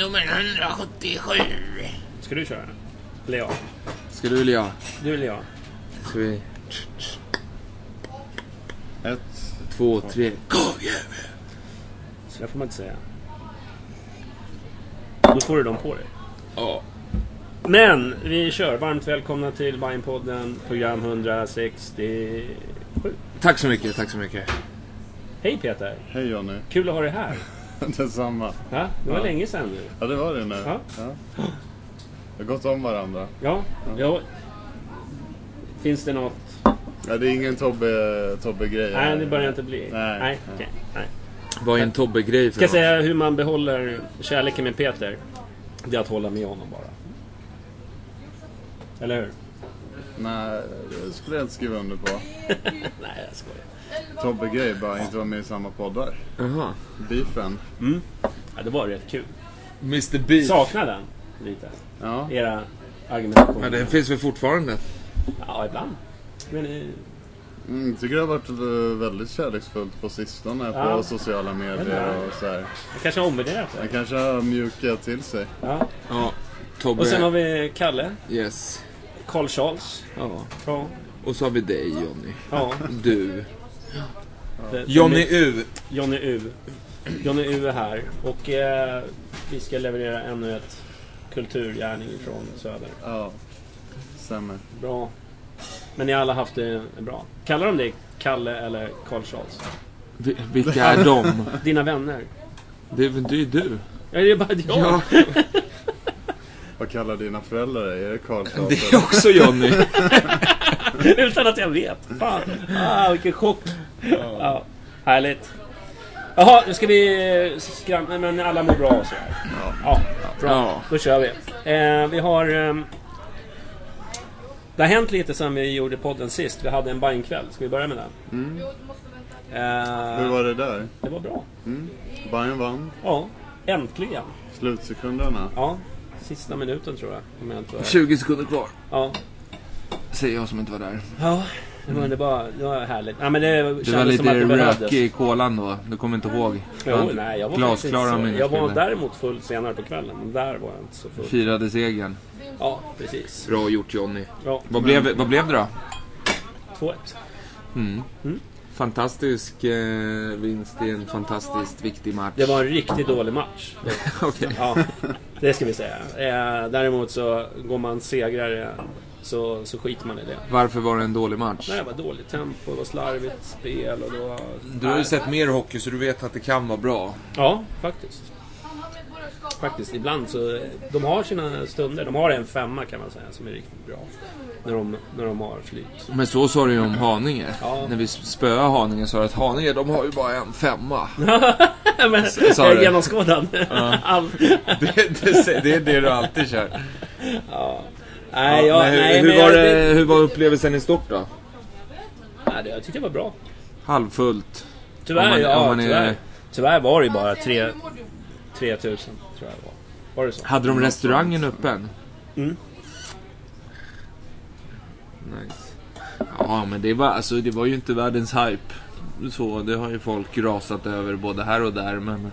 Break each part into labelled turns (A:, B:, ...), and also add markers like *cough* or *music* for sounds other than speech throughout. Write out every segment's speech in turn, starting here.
A: Nummer 177.
B: Ska du köra? Eller jag?
C: Ska du eller jag?
B: Du eller jag?
C: Ska vi...
D: Ett.
C: Två, tre.
B: Så där får man inte säga. Då får du dem på dig.
C: Ja.
B: Men vi kör. Varmt välkomna till Bajenpodden, program 167.
C: Tack så mycket, tack så mycket.
B: Hej Peter!
D: Hej Jonny.
B: Kul att ha dig här. *laughs*
D: Detsamma.
B: Ja, det var
D: Ja.
B: länge sedan nu.
D: Ja, det var det nu.
B: Ja.
D: Ja. Vi har gått om varandra.
B: Ja, ja. Finns det något?
D: Ja, det är ingen Tobbe, Tobbe-grej.
B: Nej, det börjar inte bli.
D: Nej.
B: Nej, okej. Nej.
C: Vad är en Tobbe-grej för
B: Ska jag
C: något?
B: säga hur man behåller kärleken med Peter? Det är att hålla med honom bara. Eller hur?
D: Nej, det skulle jag inte skriva under på. *laughs*
B: Nej, jag skojar.
D: Tobbe-grej, bara inte vara med i samma poddar.
C: Jaha.
D: Beefen.
B: Ja, det var rätt kul.
C: Mr Beef.
B: Saknar den lite.
D: Ja.
B: Era argumentationer.
C: Ja, den finns väl fortfarande?
B: Ja, ibland. Men, eh,
D: Mm, tycker det har varit eh, väldigt kärleksfullt på sistone
B: Ja.
D: på sociala medier och så här.
B: jag kanske har omvärderat det.
D: kanske har mjukat till sig.
B: Ja.
C: Ja. Tobbe.
B: Och sen har vi Kalle.
C: Yes.
B: Carl Charles.
C: Ja.
B: Ja.
C: Och så har vi dig Jonny.
B: ja.
C: Du. Johnny U.
B: Johnny U. Johnny U är här. Och eh, vi ska leverera ännu ett kulturgärning från Söder.
D: Ja, stämmer.
B: Bra. Men ni har alla haft det bra. Kallar de dig Kalle eller Carl Charles?
C: Vi- Vilka är de? *laughs*
B: Dina vänner?
C: Det är väl du, du.
B: Ja, det är bara jag.
C: Ja, *laughs*
D: Vad kallar dina föräldrar dig? Är det Karlsson?
C: det är också Johnny. *laughs* *laughs*
B: Utan att jag vet. Fan. Ah, vilken chock. Ja. Härligt. Jaha, nu ska vi skramla, men alla mår bra och så här. Ja. bra.
C: Ja.
B: Då kör vi. Eh, vi har... ehm, det har hänt lite sen vi gjorde podden sist. Vi hade en Bajenkväll. Ska vi börja med den? Eh,
D: Hur var det där?
B: Det var bra.
D: Bayern vann.
B: Ja, äntligen.
D: Slutsekunderna.
B: Ja, sista minuten tror jag. Om jag inte var...
C: 20 sekunder kvar.
B: Ja.
C: Säger jag som inte var där.
B: ja, det var, det var, det var härligt. Ja, men det
C: Du var lite
B: att det behövdes.
C: rökig i kolan då. Du kommer inte ihåg.
B: Jo, nej, jag var
C: Glasklara
B: faktiskt, Jag var däremot full senare på kvällen. Men där var jag inte så full.
C: Firade segern.
B: Ja, precis.
C: Bra gjort Johnny.
B: Ja,
C: Vad blev, vad blev det då?
B: 2-1.
C: Fantastisk eh, vinst i en fantastiskt viktig match.
B: Det var en riktigt dålig match. *laughs*
C: Okej.
B: Ja, det ska vi säga. Eh, däremot så går man segrare så, så skiter man i det.
C: Varför var det en dålig match?
B: Nej, det var dåligt tempo, det var slarvigt spel och det var...
C: Du har ju sett mer hockey så du vet att det kan vara bra.
B: Ja, faktiskt. faktiskt. Ibland så... De har sina stunder. De har en femma kan man säga som är riktigt bra. När de, när de har flyt.
C: Men så sa du ju om Haninge.
B: Ja.
C: När vi spöade Haninge sa du att Haninge, de har ju bara en femma. *laughs*
B: Men,
C: du?
B: genomskådad. *laughs* All-
C: det, det, det är det du alltid kör.
B: Nej, jag,
C: men hur,
B: nej,
C: hur,
B: men
C: var
B: jag,
C: det, hur var upplevelsen i stort då?
B: Nej, det- jag tyckte det var bra.
C: Halvfullt.
B: Tyvärr,
C: man-
B: ja,
C: man är-
B: tyvärr. Tyvärr var det ju bara tre- 3000 tror jag det var. Var det så?
C: Hade de restaurangen öppen?
B: Mm.
C: Nice. Ja, men det var, alltså, det var ju inte världens hype. Så, det har ju folk rasat över både här och där, men...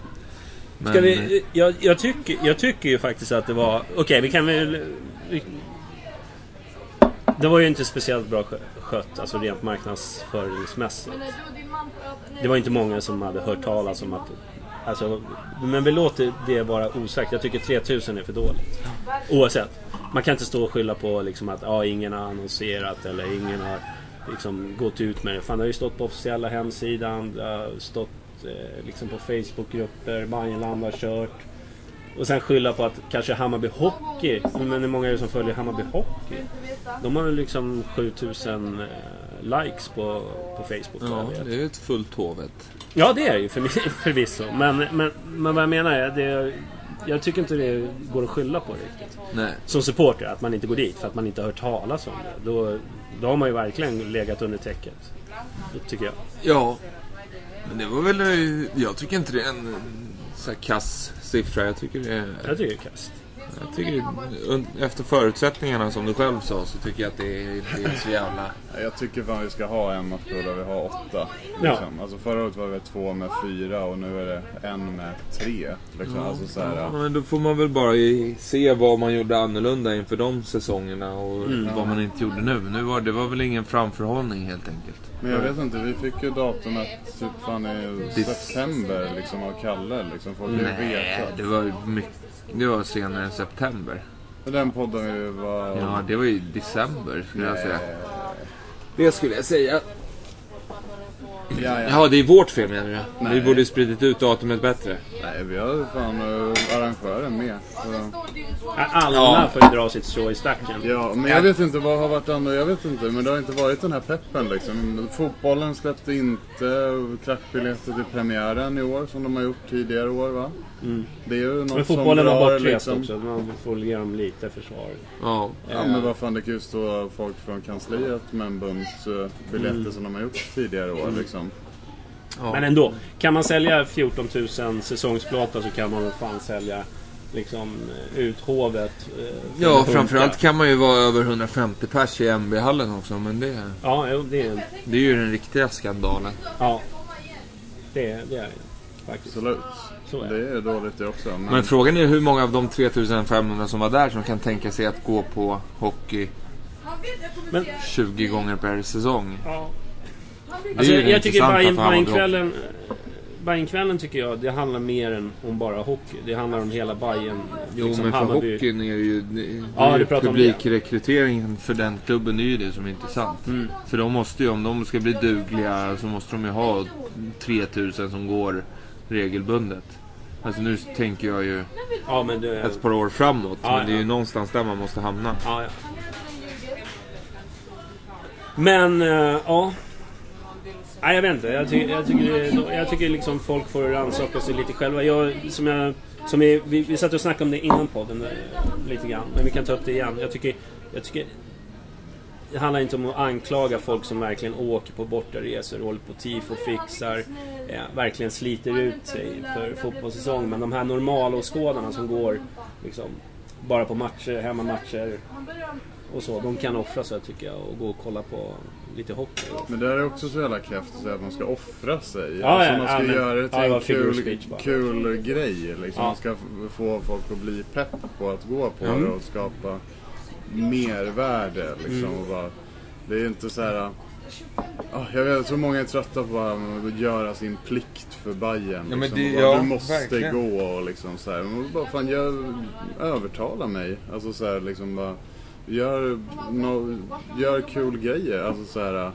C: men
B: vi, jag, jag, tycker, jag tycker ju faktiskt att det var... Okej, vi kan väl... Vi, det var ju inte speciellt bra skö- skött, alltså rent marknadsföringsmässigt. Det var inte många som hade hört talas om att... Alltså, men vi låter det vara osagt. Jag tycker 3000 är för dåligt. Oavsett. Man kan inte stå och skylla på liksom att ah, ingen har annonserat eller ingen har liksom gått ut med det. Fan, det har ju stått på officiella hemsidan. Det har stått eh, liksom på Facebookgrupper. Bajenland har kört. Och sen skylla på att kanske Hammarby Hockey, men hur många är det som följer Hammarby Hockey? De har ju liksom 7000 eh, likes på, på Facebook.
C: Ja, det är ett fullt hovet.
B: Ja, det är det ju för, *laughs* förvisso. Men, men, men vad jag menar är, det, jag tycker inte det går att skylla på riktigt.
C: Nej.
B: Som supporter, att man inte går dit för att man inte har hört talas om det. Då, då har man ju verkligen legat under täcket. Det tycker jag.
C: Ja. Men det var väl... eh, Jag tycker inte det är en så här kass siffra. Jag tycker det är...
B: Jag tycker det är kast.
C: Jag tycker efter förutsättningarna som du själv sa så tycker jag att det är, det är så jävla...
D: Jag tycker fan vi ska ha en match där vi har åtta.
B: Ja.
D: Liksom. Alltså förra året var det två med fyra och nu är det en med tre. Liksom. Alltså så här,
C: Ja, men då får man väl bara se vad man gjorde annorlunda inför de säsongerna och vad man inte gjorde nu. Nu var det var väl ingen framförhållning helt enkelt.
D: Men jag vet inte, vi fick ju datumet typ fan i
C: Det-
D: september liksom av Kalle. Liksom. Folk
C: Nej, det var ju mycket... Det var senare än september.
D: Den podden ju var...
C: Ja, det var ju december skulle jag säga. Det skulle jag säga.
D: Ja, ja.
C: Ja, det är vårt fel menar du? Vi
D: Nej.
C: borde spridit ut datumet bättre.
D: Nej, vi har fan uh, arrangören med. Så,
B: Alla
C: Ja.
B: får ju dra sitt strå i stacken.
D: ja, men jag vet inte vad har varit andra, jag vet inte. Men det har inte varit den här peppen liksom. Fotbollen släppte inte klackbiljetter till premiären i år som de har gjort tidigare år va? Det är ju något
B: Mm. Men fotbollen
D: som
B: har bortrest
D: liksom.
B: också. Man får ge dem lite försvar.
C: Ja.
D: Ja men vad fan det kan ju stå folk från kansliet med en bunt eh, biljetter
B: Mm.
D: som de har gjort tidigare år liksom.
C: ja.
B: Men ändå. Kan man sälja 14 000 säsongsplåtar så kan man väl fan sälja liksom eh, ut hovet. eh,
C: Ja, framförallt kan man ju vara över 150 pers i MB-hallen också, men det,
B: Ja, jo, det är
C: det är ju den riktiga skandalen.
B: Ja. Det, är- det är det.
D: Absolut.
B: Så är
D: Det är dåligt det också. Men,
C: Men frågan är hur många av de 3500 som var där som kan tänka sig att gå på hockey
B: Men
C: 20 gånger per säsong.
B: ja.
C: Det är
B: Alltså, jag,
C: det
B: jag tycker Bajenkvällen Bajenkvällen tycker jag, det handlar mer än om bara hockey. Det handlar om hela Bajen.
C: Jo,
B: liksom
C: men för
B: Hammarby.
C: hockeyn är det ju... Det, det
B: Ja,
C: är ju
B: du pratar om det.
C: publikrekryteringen för den klubben är ju det som är intressant.
B: Mm.
C: För de måste ju, om de ska bli dugliga, så måste de ju ha 3000 som går regelbundet. Alltså nu tänker jag ju
B: Ja, men det...
C: ett par år framåt.
B: Ja,
C: men det är ju
B: ja.
C: någonstans där man måste hamna.
B: Ja. Men, eh, ja. Nej, jag vet inte. Jag, ty jag, tycker, jag tycker liksom folk får rannsaka sig lite själva. Jag, som jag, som är, vi, vi satt och snackade om det innan podden eh, lite grann. Men vi kan ta upp det igen. Jag tycker, jag tycker det handlar inte om att anklaga folk som verkligen åker på bortaresor, håller på tifo, fixar, eh, verkligen sliter ut sig för fotbollssäsong. Men de här normalåskådarna som går liksom, bara på matcher, hemmamatcher och så. De kan offra sig tycker jag och gå och kolla på lite hockey.
D: Men det är också så jävla kräft att säga att man ska offra sig.
B: Ja,
D: alltså
B: ja,
D: man ska
B: ja,
D: göra det till
B: ja,
D: en kul, kul grej. Liksom. Man ska få folk att bli pepp på att gå på
C: Mm.
D: det och skapa mervärde. Liksom,
B: Mm.
D: och bara, det är inte så här... ah, jag, vet, jag tror många är trötta på att göra sin plikt för Bayern.
C: men
D: liksom,
C: det- ja,
D: du måste
C: verkligen.
D: gå och liksom så här. Men bara, fan, gör, övertala mig. Alltså så här, liksom bara... Gör, no, gör kul grejer. Alltså så här...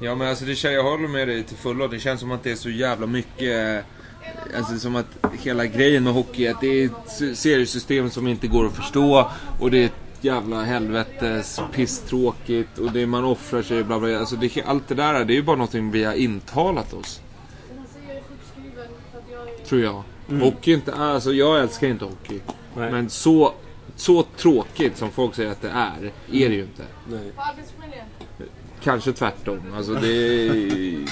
C: Ja men alltså det, jag håller med dig till fullo. Det känns som att det är så jävla mycket Alltså som att hela grejen med hockey att det är ett seriesystem som inte går att förstå. Och det är ett jävla helvetes pisstråkigt. Och det man offrar sig bla bla. Alltså det, allt det där det är ju bara någonting vi har intalat oss. Tror jag. Hockey är inte, alltså jag älskar inte hockey.
B: Nej.
C: Men så, så tråkigt som folk säger att det är, är det ju inte.
B: Nej.
C: Kanske tvärtom. Alltså det är,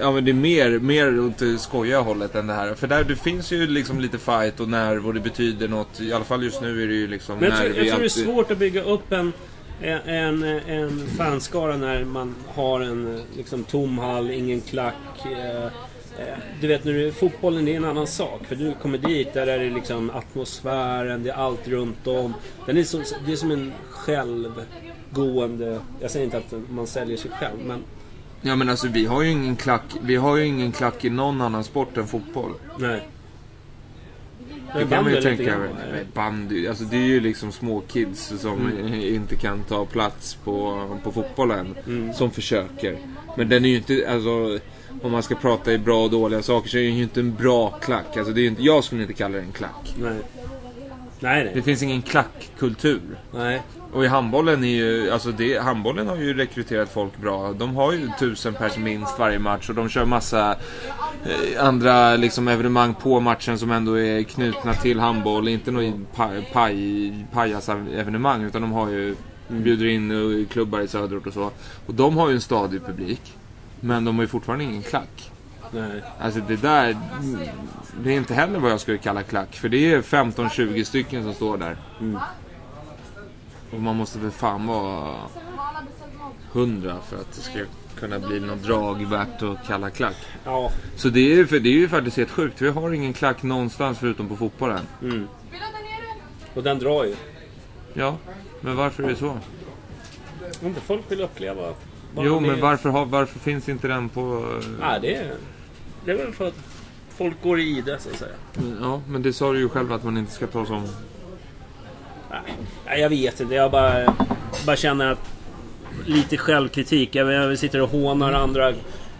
C: ja, men det är mer, mer åt det skojiga hållet än det här. För där det finns ju liksom lite fight och nerv och det betyder något. I alla fall just nu är det ju liksom
B: Men jag tror,
C: nerv
B: jag tror det är svårt att bygga upp en, en, en fanskara när man har en liksom, tom hall, ingen klack. Eh, eh, du vet, när du, fotbollen det är en annan sak. För du kommer dit, där är det liksom atmosfären, det är allt runt om. Den är som, det är som en självgående... Jag säger inte att man säljer sig själv, men...
C: Ja men alltså vi har ju ingen klack. Vi har ju ingen klack i någon annan sport än fotboll.
B: Nej.
C: Det kan man ju tänka. Bandy, alltså det är ju liksom små kids som
B: Mm.
C: inte kan ta plats på, på fotbollen.
B: Mm.
C: Som försöker. Men den är ju inte, alltså om man ska prata i bra och dåliga saker så är det ju inte en bra klack. Alltså det är inte, jag skulle inte kalla det en klack.
B: Nej. Nej,
C: Det
B: nej.
C: finns ingen klackkultur.
B: Nej.
C: Och i handbollen är ju, alltså det, handbollen har ju rekryterat folk bra. De har ju tusen pers minst varje match och de kör massa eh, andra liksom evenemang på matchen som ändå är knutna till handboll. Inte något paj, paj, pajas-evenemang utan de har ju, bjuder in eh, klubbar i söderort och så. Och de har ju en stadig publik. Men de har ju fortfarande ingen klack.
B: nej.
C: Alltså det där, mm, det är inte heller vad jag skulle kalla klack. För det är 15-20 stycken som står där. Och man måste väl fan vara 100 för att det ska kunna bli något drag värt att kalla klack.
B: Ja.
C: Så det är, för det är ju faktiskt helt sjukt. Vi har ingen klack någonstans förutom på fotbollen.
B: Mm. Och den drar ju.
C: Ja, men varför är det så?
B: Inte folk vill uppleva vad
C: Jo, men
B: är.
C: varför, har, varför finns inte den på... eh,
B: Nej, det är, det är väl för att folk går i det, så att säga.
C: Ja, men det sa du ju själv att man inte ska ta som...
B: Nej, jag vet inte. Jag bara, bara känner att lite självkritik. Jag, sitter och hånar andra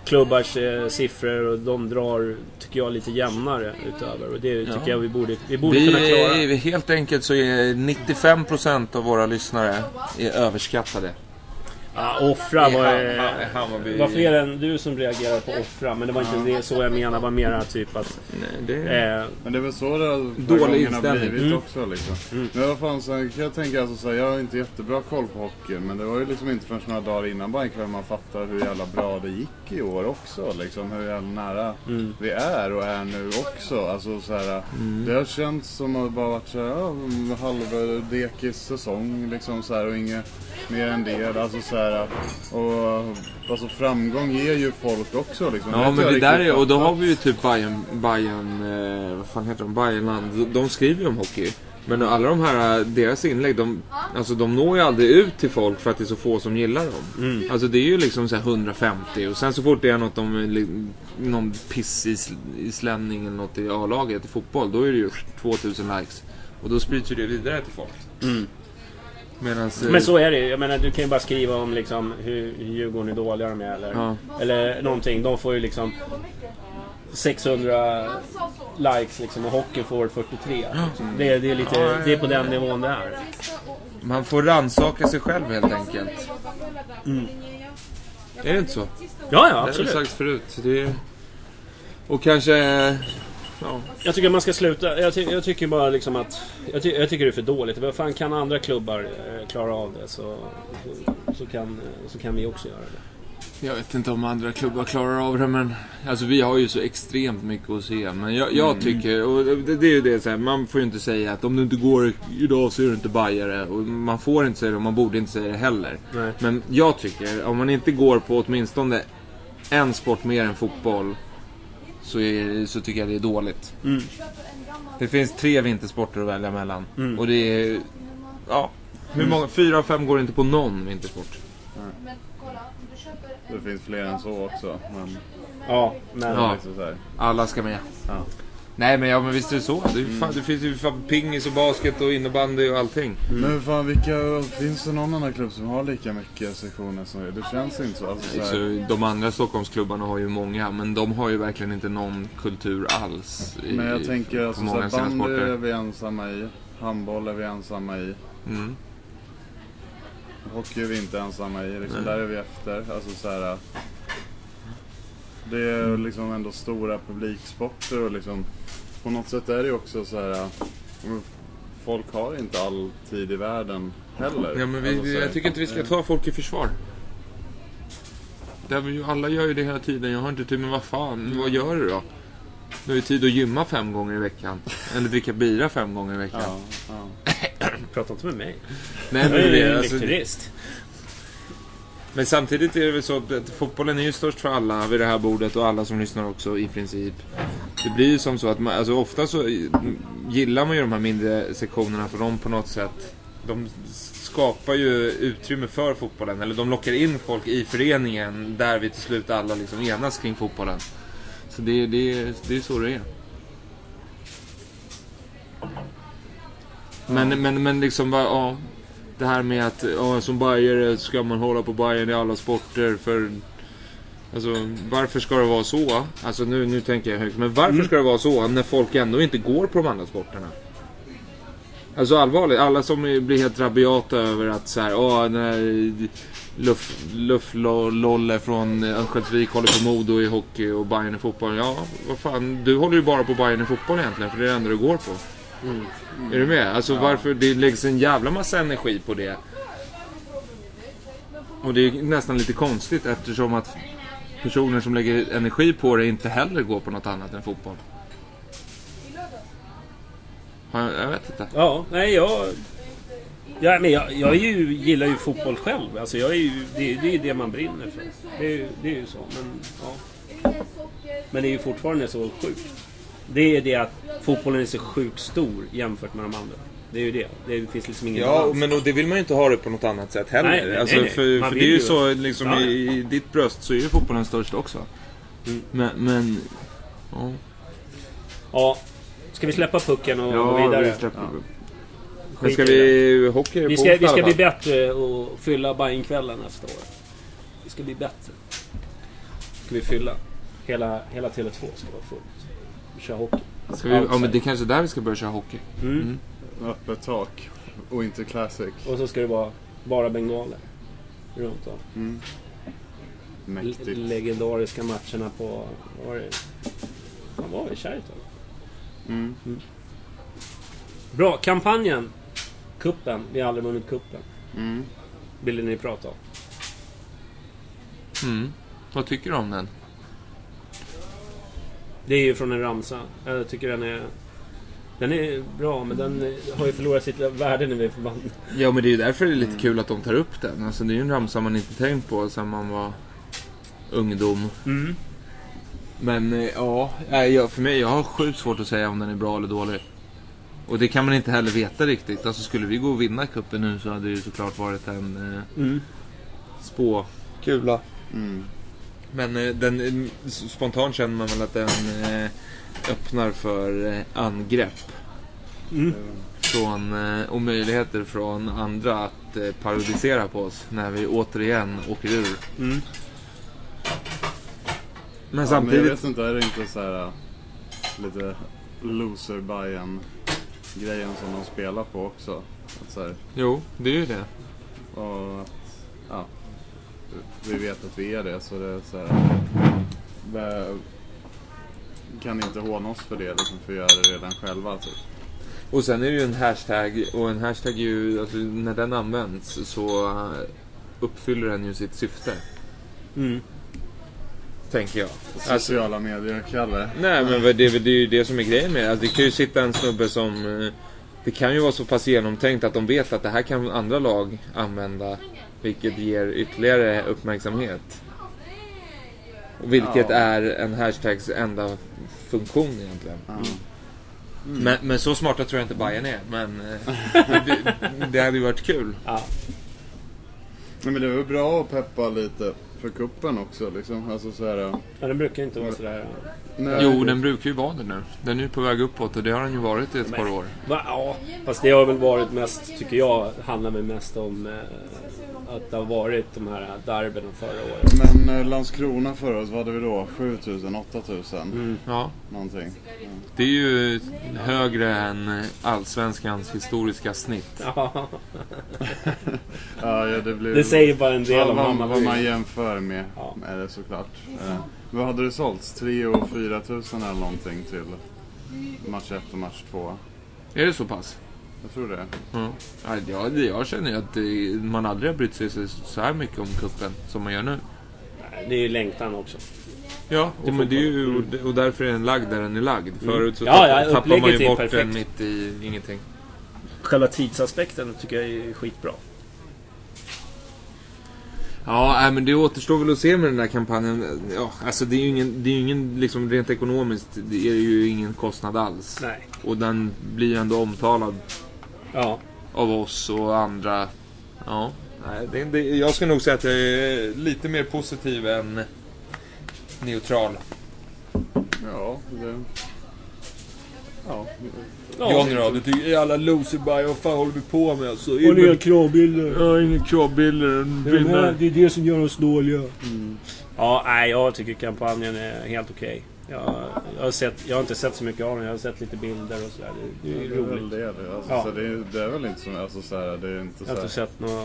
B: klubbars eh, siffror och de drar, tycker jag, lite jämnare utöver. Och det tycker jag vi borde, vi borde kunna klara.
C: Vi, helt enkelt så är 95% av våra lyssnare är överskattade.
B: Ja, offra var,
C: Hammarby-
B: det var fler än du som reagerade på offra. Men det var inte det så jag menade. Det var mera typ att...
C: Nej, det...
B: Eh,
D: Men det är väl så det har
C: Dålig
D: har
C: inställning.
D: blivit
B: Mm.
D: också liksom. Men vad fan, sen kan jag tänka alltså, så här, jag har inte jättebra koll på hockey. Men det var ju liksom inte förrän några dagar innan bara en kväll man fattar hur jävla bra det gick i år också. Liksom hur jävla nära
B: Mm.
D: vi är och är nu också. Alltså så här, Det har känts som att det bara varit så här, ja, halvdekis säsong liksom så här och inget mer än det. Alltså så här, och alltså framgång ger ju folk också liksom.
C: Ja men det där är, och då har vi ju typ Bayern, Bayern eh, vad fan heter de, Bayernland. De, de skriver ju om hockey. Men alla de här, deras inlägg, de, alltså de når ju aldrig ut till folk för att det är så få som gillar dem. Alltså det är ju liksom så här 150 och sen så fort det är något om li- någon piss islänning eller något i A-laget i fotboll, då är det ju 2000 likes. Och då sprids ju det vidare till folk. Medans, eh,
B: Men så är det. Jag menar, du kan ju bara skriva om liksom hur Djurgården är dåliga de är eller,
C: Ja.
B: eller någonting. De får ju liksom 600 likes liksom och hockeyn får 43. Liksom. Det, är- det, är lite, det är på den nivån det är.
C: Man får rannsaka sig själv helt enkelt. Är det inte så?
B: Ja, ja
C: Det har
B: absolut.
C: sagt förut. Det är... Och kanske... Ja.
B: Jag tycker man ska sluta. Jag, ty jag tycker bara liksom att... Jag, ty jag tycker det är för dåligt. Vad fan kan andra klubbar eh, klara av det så, så, så, kan, så kan vi också göra det.
C: Jag vet inte om andra klubbar klarar av det men... Alltså vi har ju så extremt mycket att se. Men jag, jag tycker, och det, det är ju det så här, man får ju inte säga att om du inte går idag så är du inte bajare. Och man får inte säga det och man borde inte säga det heller.
B: Nej.
C: Men jag tycker, om man inte går på åtminstone en sport mer än fotboll. Så, är, så tycker jag det är dåligt.
B: Mm.
C: Det finns tre vintersporter att välja mellan.
B: Mm.
C: Och det är... Ja. Hur många? Fyra av fem går inte på någon vintersport.
D: Det finns fler än så också. Men
B: Ja, men...
C: Ja.
D: liksom så här.
C: Alla ska med. Nej men ja men visst är det så. Det, är fan, det finns ju fan pingis och basket och innebandy och allting.
D: Men hur fan, vilka, finns det någon annan klubb som har lika mycket sektioner som er? Det känns inte så. Alltså, så
C: Så de andra Stockholmsklubbarna har ju många men de har ju verkligen inte någon kultur alls. I,
D: men jag tänker alltså, så här, bandy är vi ensamma i. Handboll är vi ensamma i.
C: Mm.
D: Hockey är vi inte ensamma i. Liksom, där är vi efter. Alltså, så här, det är liksom ändå stora publiksporter och liksom på något sätt är det ju också så här. men Folk har inte all tid i världen heller.
C: Ja, men vi,
D: Alltså,
C: jag tycker inte vi ska ta folk i försvar. Är ju- alla gör ju det hela tiden. Jag har inte tid, men vad fan, vad gör du då? Du har ju tid att gymma fem gånger i veckan. Eller dricka bira fem gånger i veckan.
D: Ja, ja.
B: Prata inte med mig.
C: Nej,
B: Jag
C: men,
B: är
C: det,
B: ju
C: alltså,
B: nykterist
C: men samtidigt är det väl så att fotbollen är ju störst för alla vid det här bordet och alla som lyssnar också i princip. Det blir ju som så att man, alltså ofta så gillar man ju de här mindre sektionerna för de på något sätt de skapar ju utrymme för fotbollen. Eller de lockar in folk i föreningen där vi till slut alla liksom enas kring fotbollen. Så det, det, det är så det är. Men, men, men liksom ja. Det här med att ja, som bajare ska man hålla på Bayern i alla sporter för... Alltså varför ska det vara så? Alltså nu, nu tänker jag högt. Men varför ska det vara så när folk ändå inte går på de andra sporterna? Alltså allvarligt, alla som blir helt rabiata över att så här, åh, den här Luff, Luff Lo- Lolle från Örnsköldsvik håller på Modo i hockey och Bayern i fotboll. Ja, vad fan, du håller ju bara på Bayern i fotboll egentligen, för det är det enda du går på. Är du med? Alltså varför, det läggs en jävla massa energi på det. Och det är nästan lite konstigt eftersom att personer som lägger energi på det inte heller går på något annat än fotboll. Ja, Jag vet inte.
B: Ja, nej jag... Ja, men jag, jag är ju, gillar ju fotboll själv. Alltså jag är ju, det, det är ju det man brinner för. Det det är ju så. Men, ja. men det är ju fortfarande så sjukt. Det är det att fotbollen är så sjukt stor jämfört med de andra. Det är ju det. Det finns liksom ingen
C: Ja,
B: balans.
C: men och det vill man ju inte ha det på något annat sätt heller.
B: Nej, nej,
C: alltså,
B: nej, nej.
C: För, för det är ju
B: ju-
C: så liksom
B: Ja, ja.
C: i, i ditt bröst så är ju fotbollen störst också.
B: Mm.
C: Men, men... Ja,
B: Ja. Ska vi släppa pucken och gå
C: ja
B: vidare?
C: vi släpper. Men
B: Skit
C: ska vi... Hockey
B: Vi
C: på
B: ska, vi ska bli bättre och fylla Bajenkvällen nästa år. Vi ska bli bättre. Ska vi fylla. Hela, hela Tele2 ska vara fullt. Vi kör hockey.
C: Ska vi, ja men det är kanske är där vi ska börja köra hockey.
B: Mm.
D: Öppet tak. Och inte classic.
B: Och så ska det vara bara bengaler. Runt om.
D: Mm.
B: L-
D: Mäktigt.
B: legendariska matcherna på... Vad var det? Vad var det? Kärrtorp?
D: Mm.
B: Bra. Kampanjen. Kuppen. Vi har aldrig vunnit kuppen.
D: Mm.
B: Ville ni prata om.
C: Mm. Vad tycker du om den?
B: Det är ju från en ramsa. Jag tycker den är... Den är bra, men den har ju förlorat sitt värde när vi är förband.
C: Ja men det är ju därför det är lite kul att de tar upp den. Alltså det är ju en ramsa man inte tänkt på sedan man var ungdom.
B: Mm.
C: Men eh, ja, jag, för mig, jag har sjukt svårt att säga om den är bra eller dålig. Och det kan man inte heller veta riktigt. Alltså skulle vi gå och vinna cupen nu så hade det ju såklart varit en eh,
B: Mm.
C: spåkula.
D: Mm.
C: Men eh, den, eh, spontant känner man väl att den eh, öppnar för angrepp.
B: Mm.
C: Från, och möjligheter från andra att parodisera på oss när vi återigen åker ur.
B: Mm.
C: Men
D: Ja, men jag
C: samtidigt...
D: vet inte, är det inte så här lite loser Bayern grejen som de spelar på också? Att så här,
C: Jo, det är ju det.
D: och att, ja, vi vet att vi är det så det är så här, kan inte håna oss för det liksom, för vi gör det redan själva typ.
C: Och sen är det ju en hashtag och en hashtag är ju, alltså, när den används så eh, uppfyller den ju sitt syfte.
B: Mm.
C: Tänker jag. Alltså,
D: Sociala medier, Kalle.
C: nej men det, det är ju det som är grejen med det. alltså, Det kan ju sitta en snubbe som... eh, Det kan ju vara så pass genomtänkt att de vet att det här kan andra lag använda. Vilket ger ytterligare uppmärksamhet. Och Vilket
D: Ja.
C: är en hashtags enda funktion egentligen.
D: Ja.
C: Men, men så smarta tror jag inte Bayern är. Men eh, det, *laughs* det hade ju varit kul.
B: Ja.
D: Men det var bra att peppa lite för kuppen också liksom. Alltså så här,
B: Ja, den brukar inte vara sådär...
D: nej,
C: Jo, den brukar ju vara det nu. Den är ju på väg uppåt och det har den ju varit i ett par år.
B: Va? Ja, fast det har väl varit mest, tycker jag, handlar väl mest om eh, att det har varit de här derbyna förra året.
D: Men eh, Landskrona förra året, vad hade vi då? 7000, 8000?
C: Ja,
D: Någonting.
C: det är ju högre än allsvenskans historiska snitt.
B: Ja, *laughs*
D: Ja, ja, det, blir,
B: det säger bara en del om
D: vad,
B: Hammarby.
D: man jämför med.
B: Ja.
D: Är det såklart. Eh, vad hade det sålts? 3 och 4 tusen eller någonting till match 1 och match 2?
C: Är det så pass?
D: Jag tror det.
C: Ja. Ja, jag, jag känner ju att det, man aldrig har brytt sig så- här mycket om kuppen som man gör nu.
B: Det är ju längtan också.
C: Ja, det, men det är ju, och därför är den lagd där den är lagd. Förut så
B: Ja, ja,
C: tappar, man ju bort
B: perfekt.
C: den mitt i ingenting.
B: Själva tidsaspekten tycker jag är skitbra.
C: Ja, men det återstår väl att se med den där kampanjen. Ja, alltså det är ju ingen, det är ingen liksom rent ekonomiskt, det är ju ingen kostnad alls.
B: Nej.
C: Och den blir ju ändå omtalad
B: Ja.
C: av oss och andra. Ja, nej, det, det, jag ska nog säga att jag är lite mer positiv än neutral.
D: Ja, det... Ja.
C: Johnny då, du tycker alla loserbaj, vad fan håller vi på med alltså?
B: Och nya kravbilder.
C: Ja, inga kravbilder.
B: det är det som gör oss dåliga. Ja, nej, jag tycker kampanjen är helt okej. Jag, jag, har sett, jag har inte sett så mycket av den. Jag har sett lite bilder och sådär. Det, det är
D: är väl
B: roligt.
D: det. det. Alltså,
B: Ja.
D: så det, är, det är väl inte som, alltså så här, det är inte
B: Jag
D: så
B: har
D: här.
B: inte sett några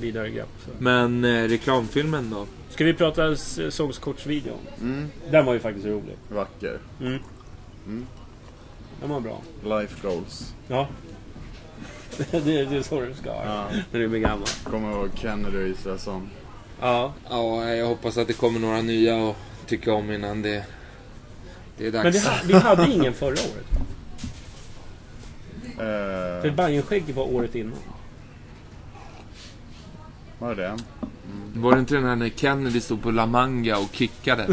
B: vidare grepp. Så.
C: Men eh, reklamfilmen då?
B: Ska vi prata säsongskortsvideon?
D: Mm,
B: Den var ju faktiskt rolig.
D: vacker.
B: Mm.
D: Mm.
B: Den var bra.
D: Life goals.
B: Ja. *laughs* det, det är så du ska
D: Ja.
B: när du blir gammal.
D: Kommer ihåg Kennedy Israelsson.
B: Ja.
C: Ja, jag hoppas att det kommer några nya att tycka om innan det, det är dags.
B: Men vi, vi hade ingen förra året. va? För
D: Eh,
B: Bajenskägg var året innan.
D: var det det?
C: Var det inte den här när Kennedy stod på La Manga och kickade? *laughs*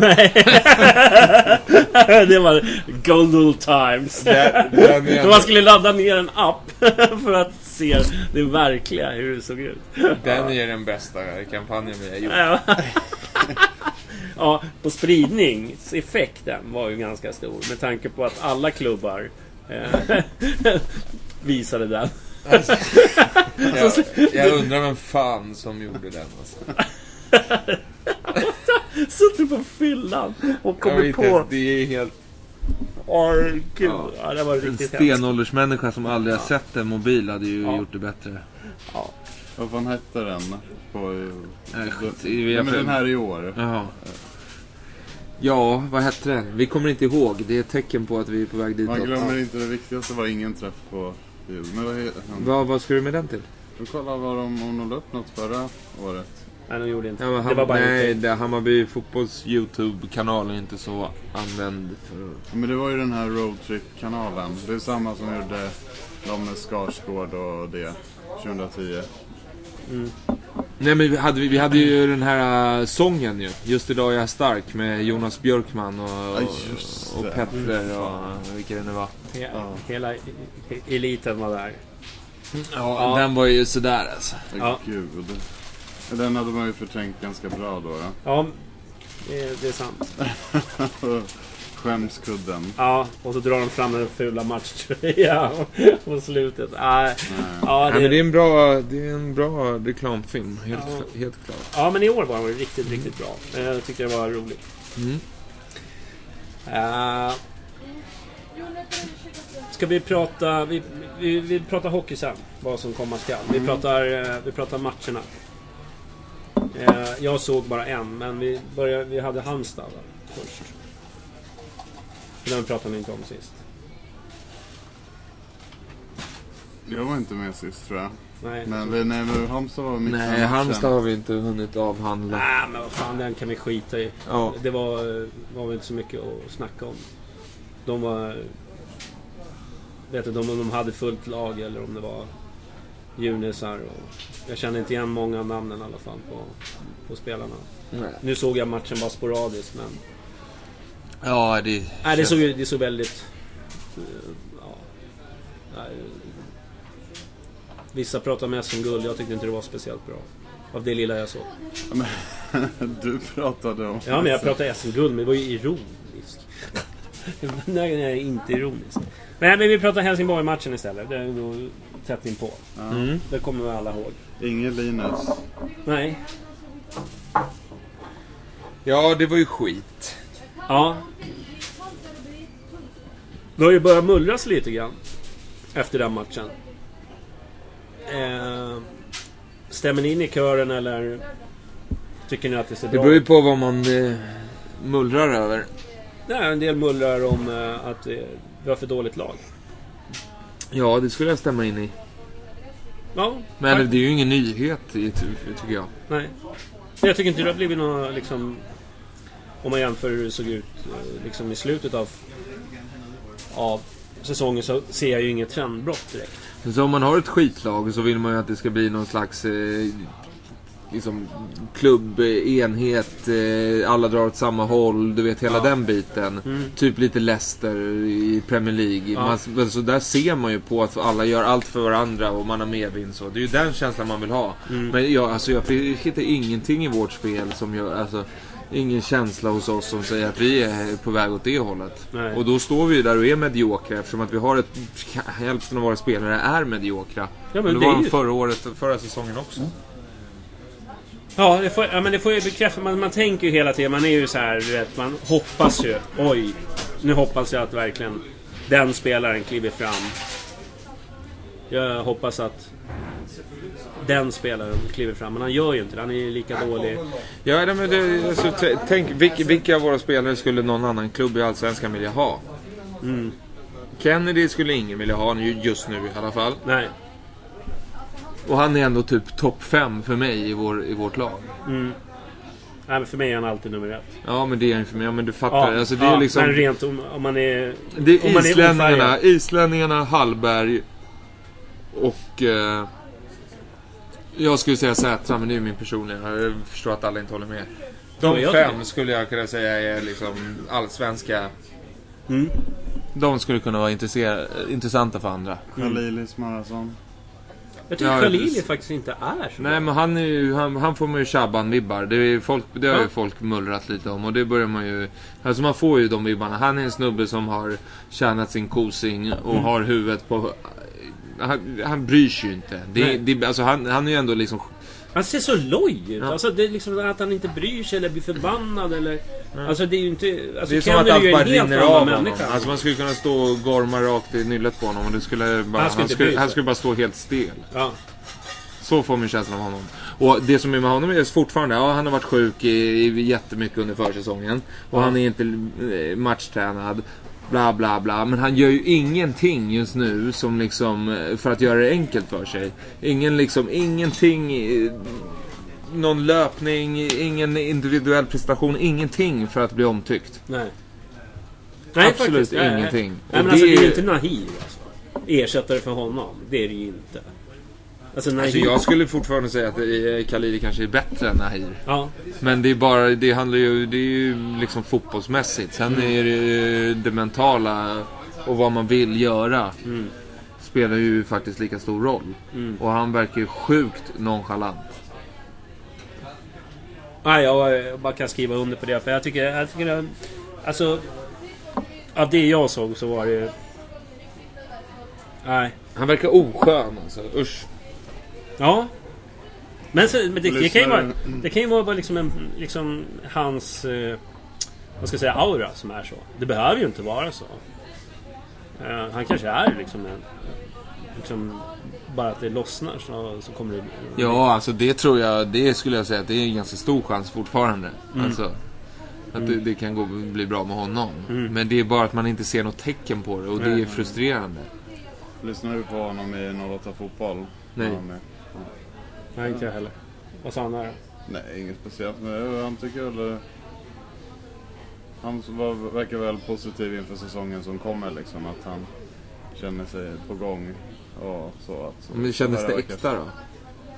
B: det var gold old times. Då man skulle ladda ner en app *laughs* för att se det verkliga, hur det såg ut.
C: Den är den bästa kampanjen vi har gjort.
B: Ja. *laughs* ja, på spridningseffekten var ju ganska stor med tanke på att alla klubbar eh, visade den.
C: Jag, jag undrar vem fan som gjorde den alltså. *laughs*
B: Suttit på fyllan och kommit på...
C: inte, det är helt...
B: Åh, gud.
C: Ja.
B: Ja, det var
C: En
B: riktigt hemskt.
C: stenåldersmänniska som aldrig har sett en mobil hade ju
B: Ja.
C: gjort det bättre.
B: Ja.
D: Vad fan hette den? På, ja, men den här i år.
C: Jaha. Ja, vad hette den? Vi kommer inte ihåg. Det är ett tecken på att vi är på väg ditåt.
D: Man glömmer inte det viktigaste var ingen träff på bild. Men vad han?
C: Vad, vad ska du med den till?
D: Vi kollar vad de, om de la upp något förra året.
B: Nej, de gjorde inte
C: Ja, men
B: det. var bara
C: nej,
B: inte...
C: det, Hammarby fotbolls YouTube-kanal är inte så använd för...
D: Men det var ju den här Roadtrip-kanalen. Det är samma som gjorde de med Skarsgård och det 2010.
C: Nej men vi hade, vi hade ju den här äh, sången ju. Just idag är jag stark med Jonas Björkman och,
D: Ja,
C: och
D: det.
C: Petter och vilka det nu var.
B: He- Hela e- eliten var där.
C: Ja, den var ju sådär alltså.
B: Ja.
D: Gud. Den hade man ju förträngt ganska bra då.
B: Ja, det, det är sant. *laughs*
D: Skämskudden.
B: Ja, och så drar de fram den fula matchtröjan *laughs* på slutet. Nej. Ja,
C: Nej, men det är
B: det,
C: en bra, det är en bra reklamfilm. Helt,
B: Ja.
C: helt klart.
B: ja, men i år var den riktigt, riktigt bra. Eh, Jag tyckte det var roligt.
C: Mm.
B: Uh, ska vi prata... Vi, vi, vi pratar hockey sen. Vad som komma skall. Vi, pratar, eh, vi pratar matcherna. Eh, jag såg bara en, men vi, började, vi hade Halmstad va, Den pratade vi inte om sist.
D: Jag var inte med sist tror jag.
B: Nej,
D: Men, vi- nej, men Halmstad var mitt
C: Nej. Halmstad har vi inte hunnit avhandla.
B: Nej, men vad fan, den kan vi skita i.
C: Ja.
B: Det var, var väl inte så mycket att snacka om. De var... Vet inte om de hade fullt lag eller om det var junisar. Och jag kände inte igen många av namnen i alla fall på, på spelarna.
C: Nej.
B: Nu såg jag matchen bara sporadiskt men...
C: Ja, det...
B: Nej, det såg, ju- det såg väldigt... eh, Ja, vissa pratar mest om guld, jag tyckte inte det var speciellt bra. Av det lilla jag såg. *laughs*
D: Du pratade om...
B: Ja, men jag pratar SM-guld, men det var ju ironiskt. *laughs* Nej, nej, inte ironiskt. Nej, men vi pratar Helsingborg-matchen istället. Det är nog tätt inpå.
C: Mm.
B: Det kommer vi alla ihåg.
D: Ingen Linus.
B: Nej.
C: Ja, det var ju skit.
B: Ja. Det har ju börjat mullras lite grann. Efter den matchen. Eh, stämmer ni in i kören eller tycker ni att det ser
C: Det
B: bra
C: beror ju
B: ut?
C: på vad man eh, mullrar över.
B: Det är en del mullrar om eh, att eh, vi har för dåligt lag.
C: Ja, det skulle jag stämma in i.
B: Ja,
C: Men
B: tack.
C: det är ju ingen nyhet, i- tycker jag.
B: Nej. Jag tycker inte det har blivit något liksom... Om man jämför hur det såg ut eh, liksom i slutet av, av säsongen så ser jag ju inget trendbrott direkt.
C: Så om man har ett skitlag så vill man ju att det ska bli någon slags eh, liksom, klubb, eh, enhet, eh, alla drar åt samma håll. Du vet hela
B: Ja.
C: den biten. Typ lite Leicester i Premier League.
B: Ja.
C: Man, så där ser man ju på att alla gör allt för varandra och man har medvind så. Det är ju den känslan man vill ha. Men jag, alltså, jag hittar ingenting i vårt spel som gör... Alltså, Ingen känsla hos oss som säger att vi är på väg åt det hållet.
B: Nej.
C: Och då står vi ju där och är mediokra eftersom att vi har ett... Hälften av våra spelare är mediokra.
B: Ja, men
C: det
B: det
C: var de
B: ju-
C: förra året, förra säsongen också.
B: Ja, det får, ja men det får ju bekräfta. Man, man tänker ju hela tiden. Man är ju så här, du vet, man hoppas ju. Oj, nu hoppas jag att verkligen den spelaren kliver fram. Jag hoppas att den spelaren kliver fram. Men han gör ju inte det. Han är ju lika dålig.
C: Ja, men det, alltså, tänk vilka, vilka av våra spelare skulle någon annan klubb i Allsvenskan vilja ha?
B: Mm.
C: Kennedy skulle ingen vilja ha ju- just nu i alla fall.
B: Nej.
C: Och han är ändå typ topp 5 för mig i, vår, i vårt lag.
B: Nej, men för mig är han alltid nummer ett.
C: Ja, men det är han för mig. Ja, men du fattar.
B: Ja,
C: alltså, det
B: ja,
C: är liksom...
B: men rent om, om man är...
C: Det
B: om
C: är
B: är
C: islänningarna, islänningarna, Hallberg och... Eh, jag skulle säga Sätra, men det är ju min personliga. Jag förstår att alla inte håller med. De
B: Ja,
C: fem skulle jag kunna säga är liksom allsvenska.
B: Mm.
C: De skulle kunna vara intressanta för andra.
D: Khalil Ismailsson.
B: Jag tycker
C: Ja,
B: Khalili faktiskt inte är så
C: Nej
B: bra.
C: men han, är ju, han, han får man ju Shaban-vibbar. Det, är folk, det har
B: Ja.
C: ju folk mullrat lite om och det börjar man ju... Alltså man får ju de vibbarna. Han är en snubbe som har tjänat sin kosing och
B: Mm.
C: har huvudet på... Han, han bryr sig ju inte. Det, det, alltså han, han är ju ändå liksom...
B: Han ser så loj ut.
C: Ja.
B: Alltså det är liksom att han inte bryr sig eller blir förbannad eller... Alltså det är ju inte... Alltså
C: Det är som att allt bara rinner av honom.
B: människa.
C: Alltså man skulle kunna stå och gorma rakt i nyllet på honom och det skulle bara...
B: Han skulle
C: Han skulle, han skulle bara stå helt stel.
B: Ja.
C: Så får man känslan av honom. Och det som är med honom är fortfarande, ja han har varit sjuk i, i jättemycket under försäsongen. Och
B: Ja.
C: han är inte eh, matchtränad. Bla bla bla. Men han gör ju ingenting just nu som liksom, eh, för att göra det enkelt för sig. Ingen liksom, ingenting. eh, Någon löpning, ingen individuell prestation, ingenting för att bli omtyckt.
B: Nej.
C: Absolut
B: faktiskt. Nej, nej.
C: ingenting.
B: Nej,
C: Och
B: men alltså
C: det
B: det är ju
C: är-
B: inte Nahir alltså. Ersättare för honom. Det är det ju inte. Alltså Nahir...
C: Alltså jag skulle fortfarande säga att Khalili kanske är bättre än Nahir.
B: Ja.
C: Men det är bara, det handlar ju, det är ju liksom fotbollsmässigt. Sen
B: Mm.
C: är det ju det mentala och vad man vill göra.
B: Mm.
C: Spelar ju faktiskt lika stor roll. Och han verkar ju sjukt nonchalant.
B: Nej, jag bara kan skriva under på det. För jag tycker... Jag tycker alltså... Av det jag såg så var det... Nej.
C: Han verkar oskön alltså, usch.
B: Ja. Men, så, men det, det, kan ju vara, det kan ju vara bara liksom, en, liksom hans... Eh, vad ska jag säga? Aura som är så. Det behöver ju inte vara så. Eh, han kanske är liksom en... Liksom, bara att det lossnar så, så kommer det...
C: Ja, alltså det tror jag, det skulle jag säga att det är en ganska stor chans fortfarande.
B: Mm.
C: Alltså, att det, det kan gå, bli bra med honom. Men det är bara att man inte ser något tecken på det och det är frustrerande.
D: Lyssnar du på honom i 08 Fotboll?
C: Nej.
D: Ja.
B: Nej, inte jag heller. Vad sa han där?
D: Nej, inget speciellt. Men han tycker väl... eh, Han var, verkar väl positiv inför säsongen som kommer liksom. Att han känner sig på gång och så. Att, så
C: Men kändes det äkta då?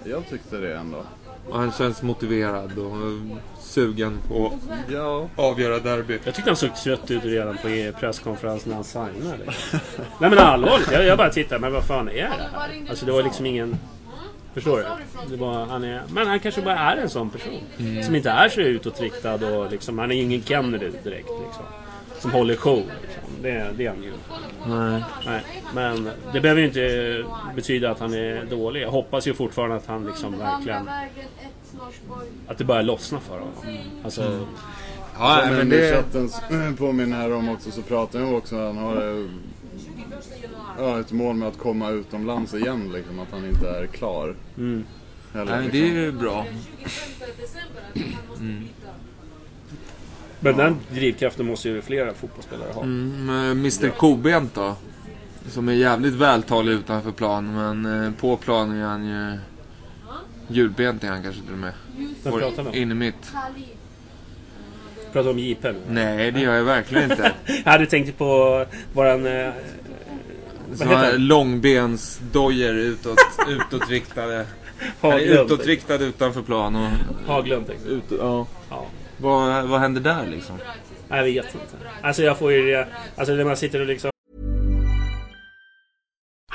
D: Jag tyckte det ändå.
C: Och han känns motiverad och eh, sugen på
D: Ja.
C: att avgöra derbyt.
B: Jag tyckte han såg trött ut redan på er presskonferens när han signade. Nej men allvarligt, jag, jag bara tittar, men vad fan är det här? Alltså det var liksom ingen... Förstår du? Det var, han är, men han kanske bara är en sån person. Som inte är så utåtriktad och liksom, han är ingen Kennedy direkt. Liksom, som håller show. Liksom. Det, det är han ju.
C: Nej.
B: Nej, men det behöver ju inte betyda att han är dålig. Jag hoppas ju fortfarande att han liksom verkligen... Att det börjar lossna för honom. Alltså,
C: Ja,
D: Som
C: men
D: en
C: det...
D: chatten *clears throat* påminner här om också så pratar han också han har eh, ja, ett mål med att komma utomlands igen liksom. Att han inte är klar.
B: mm.
D: Eller,
C: Nej, det är ju bra.
B: Men den drivkraften måste ju flera fotbollsspelare ha.
C: Mm, Mr Kobent då? Som är jävligt vältalig utanför plan, men eh, på plan är han ju... Hjulbent är han kanske till och med.
B: Vem pratar vi om?
C: In i mitt.
B: Pratar om JP?
C: Nej, det gör jag verkligen inte. *laughs*
B: Jag hade tänkt på våran... Eh, *laughs*
C: har
B: han?
C: långbensdojor utåt, utåtriktade.
B: Haglund.
C: utåtriktad utanför plan och...
B: Haglund tänkte.
C: Ut, ja.
B: Ja.
C: Vad, vad händer där liksom?
B: Nej, Jag vet inte. Alltså jag får ju det... Alltså när man sitter och liksom...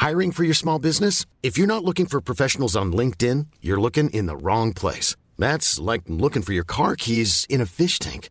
E: Hiring for your small business? If you're not looking for professionals on LinkedIn, you're looking in the wrong place. That's like looking for your car keys in a fish tank.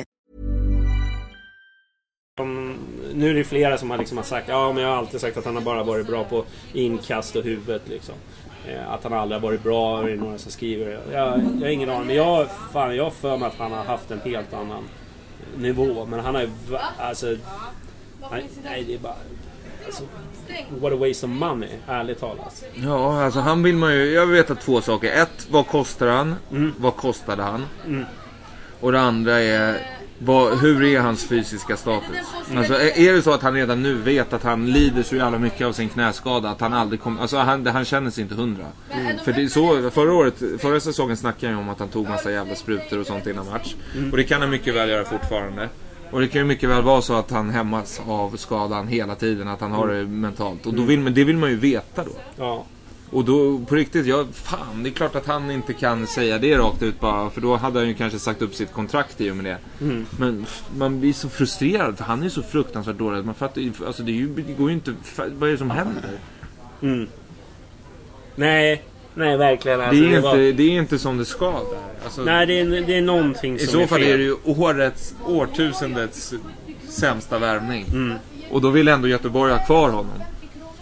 B: Som- Nu är det flera som har, liksom har sagt ja men jag har alltid sagt att han har bara varit bra på inkast och huvudet liksom. Eh, Att han aldrig har varit bra, är det några som skriver. Jag, jag har ingen aning. Men jag, fan, jag har för mig att han har haft en helt annan nivå. Men han har ju... Alltså... Nej, nej det är bara... Alltså, what a waste of money, ärligt talat.
C: Ja, alltså han vill man ju... Jag vet att två saker. Ett, vad kostar han?
B: Mm.
C: Vad kostade han?
B: Mm.
C: Och det andra är... Vad, hur är hans fysiska status? Alltså är det så att han redan nu vet att han lider så jävla mycket av sin knäskada att han aldrig kommer... Alltså han, han känner sig inte hundra. För det är så, förra året, förra säsongen snackade jag om att han tog massa jävla sprutor och sånt innan match. Och det kan han mycket väl göra fortfarande. Och det kan ju mycket väl vara så att han hämmas av skadan hela tiden, att han har det mentalt. Och då vill det vill man ju veta då.
B: Ja.
C: Och då på riktigt, ja fan det är klart att han inte kan säga det rakt ut bara. För då hade han ju kanske sagt upp sitt kontrakt i och med det.
B: Mm.
C: Men man blir så frustrerad för han är ju så fruktansvärt dålig. Man fattar alltså det, är ju, det går ju inte, vad är det som händer?
B: Mm. Nej, nej verkligen.
C: Det
B: Alltså,
C: är, inte,
B: var-
C: det är inte som det ska där. Alltså,
B: Nej, det är, det är någonting
C: I
B: som
C: så
B: är
C: fall
B: fel.
C: är det ju årets, årtusendets sämsta värvning.
B: Mm.
C: Och då vill ändå Göteborg ha kvar honom.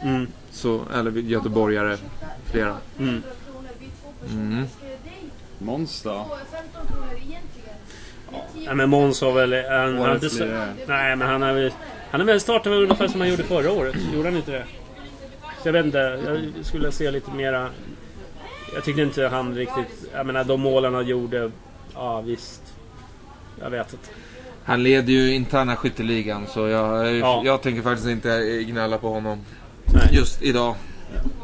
B: Mm.
C: Så, eller göteborgare, flera.
B: Mm.
C: Mm.
D: Måns då?
B: Nej men Måns har väl... Han, han,
D: lirare.
B: nej men han har väl... Han har väl startat ungefär som han gjorde förra året. Gjorde han inte det? Så jag vet inte. Jag skulle se lite mera... Jag tyckte inte han riktigt... Jag menar de målen han gjorde... Ja visst. Jag vet inte.
C: Han leder ju interna skytteligan så jag,
B: Ja.
C: jag tänker faktiskt inte gnälla på honom
B: Nej.
C: just idag.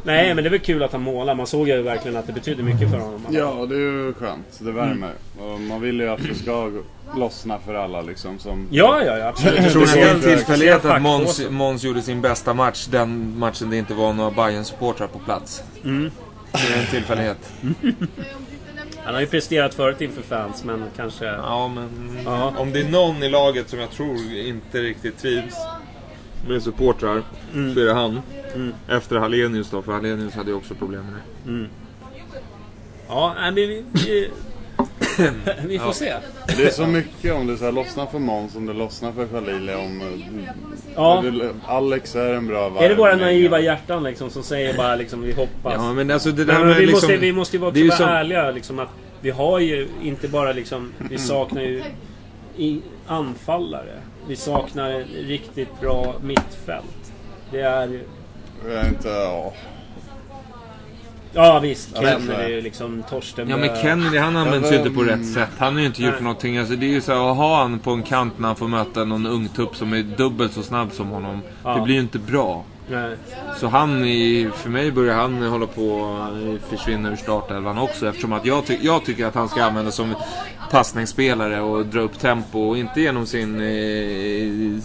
B: Nej, men det är väl kul att han målar. Man såg ju verkligen att det betydde mycket för honom.
D: Ja, det är ju skönt. Det värmer. Och man vill ju att det ska lossna för alla liksom. Som...
B: Ja, ja, ja, absolut.
C: Jag tror det är en tillfällighet att Måns. Måns gjorde sin bästa match. Den matchen det inte var några bayern supportrar på plats.
B: Mm.
C: Det är en tillfällighet.
B: Han har ju presterat förut inför fans, men kanske...
C: Ja, men
B: Ja.
C: om det är någon i laget som jag tror inte riktigt trivs med supportrar så är det han. Efter Hallenius då, för Hallenius hade ju också problem med det.
B: Ja, nej, men vi, vi, vi får se.
D: Det är så mycket om det så här lossnar för Måns, om det lossnar för Khalili, om... eh,
B: Ja.
D: det- Alex är en bra
B: Är det
D: värvning.
B: naiva hjärtan liksom som säger bara liksom vi hoppas?
C: Ja, men alltså det där
B: Men
C: med
B: vi,
C: liksom,
B: måste, vi måste ju också
C: det är
B: vara
C: som-
B: ärliga liksom att vi har ju inte bara liksom, vi saknar ju i, anfallare. Vi saknar ett riktigt bra mittfält. Det är.
D: Jag är inte... Ja.
B: Ja visst, Kennedy, liksom Torsten
C: Ja men Kennedy han används ju inte på rätt sätt. Han har ju inte gjort
B: Nej.
C: någonting. Alltså, det är ju så här, att ha han på en kant när han får möta någon ung tupp som är dubbelt så snabb som honom.
B: Ja.
C: Det blir ju inte bra.
B: Nej.
C: Så han, i, för mig börjar han hålla på att försvinna ur startelvan också. Eftersom att jag, ty- jag tycker att han ska användas som passningsspelare och dra upp tempo. Och inte genom sin, eh, i-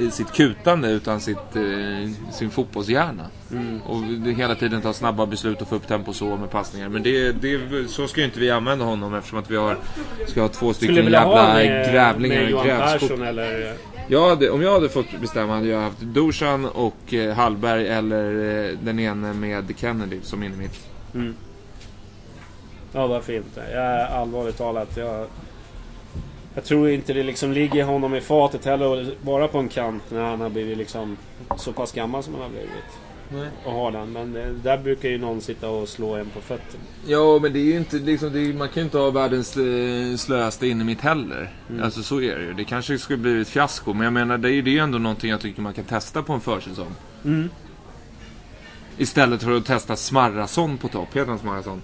C: i- sitt kutande utan sitt, eh, sin fotbollshjärna.
B: Mm.
C: Och hela tiden ta snabba beslut och få upp tempo så med passningar. Men det, det, så ska ju inte vi använda honom eftersom att vi har, ska ha två stycken
B: Skulle vilja ha
C: jävla
B: med,
C: grävlingar
B: med
C: i
B: Johan. Persson eller...
C: Jag hade, om jag hade fått bestämma hade jag haft Dusan och eh, Hallberg eller eh, den ene med Kennedy som inne mitt.
B: Mm. Ja, varför inte? Jag är allvarligt talat. Jag, jag tror inte det liksom ligger honom i fatet heller att vara på en kant när han har blivit liksom så pass gammal som han har blivit.
C: Nej.
B: Och har den. Men eh, där brukar ju någon sitta och slå en på fötterna.
C: Ja, men det är ju inte liksom, det är, man kan ju inte ha världens eh, slöaste inne mitt heller. Alltså så är det ju. Det kanske skulle bli ett fiasko, men jag menar det är ju ändå någonting jag tycker man kan testa på en försäsong.
B: Mm.
C: Istället för att testa Smarrason på topp. Heter han Smarrason?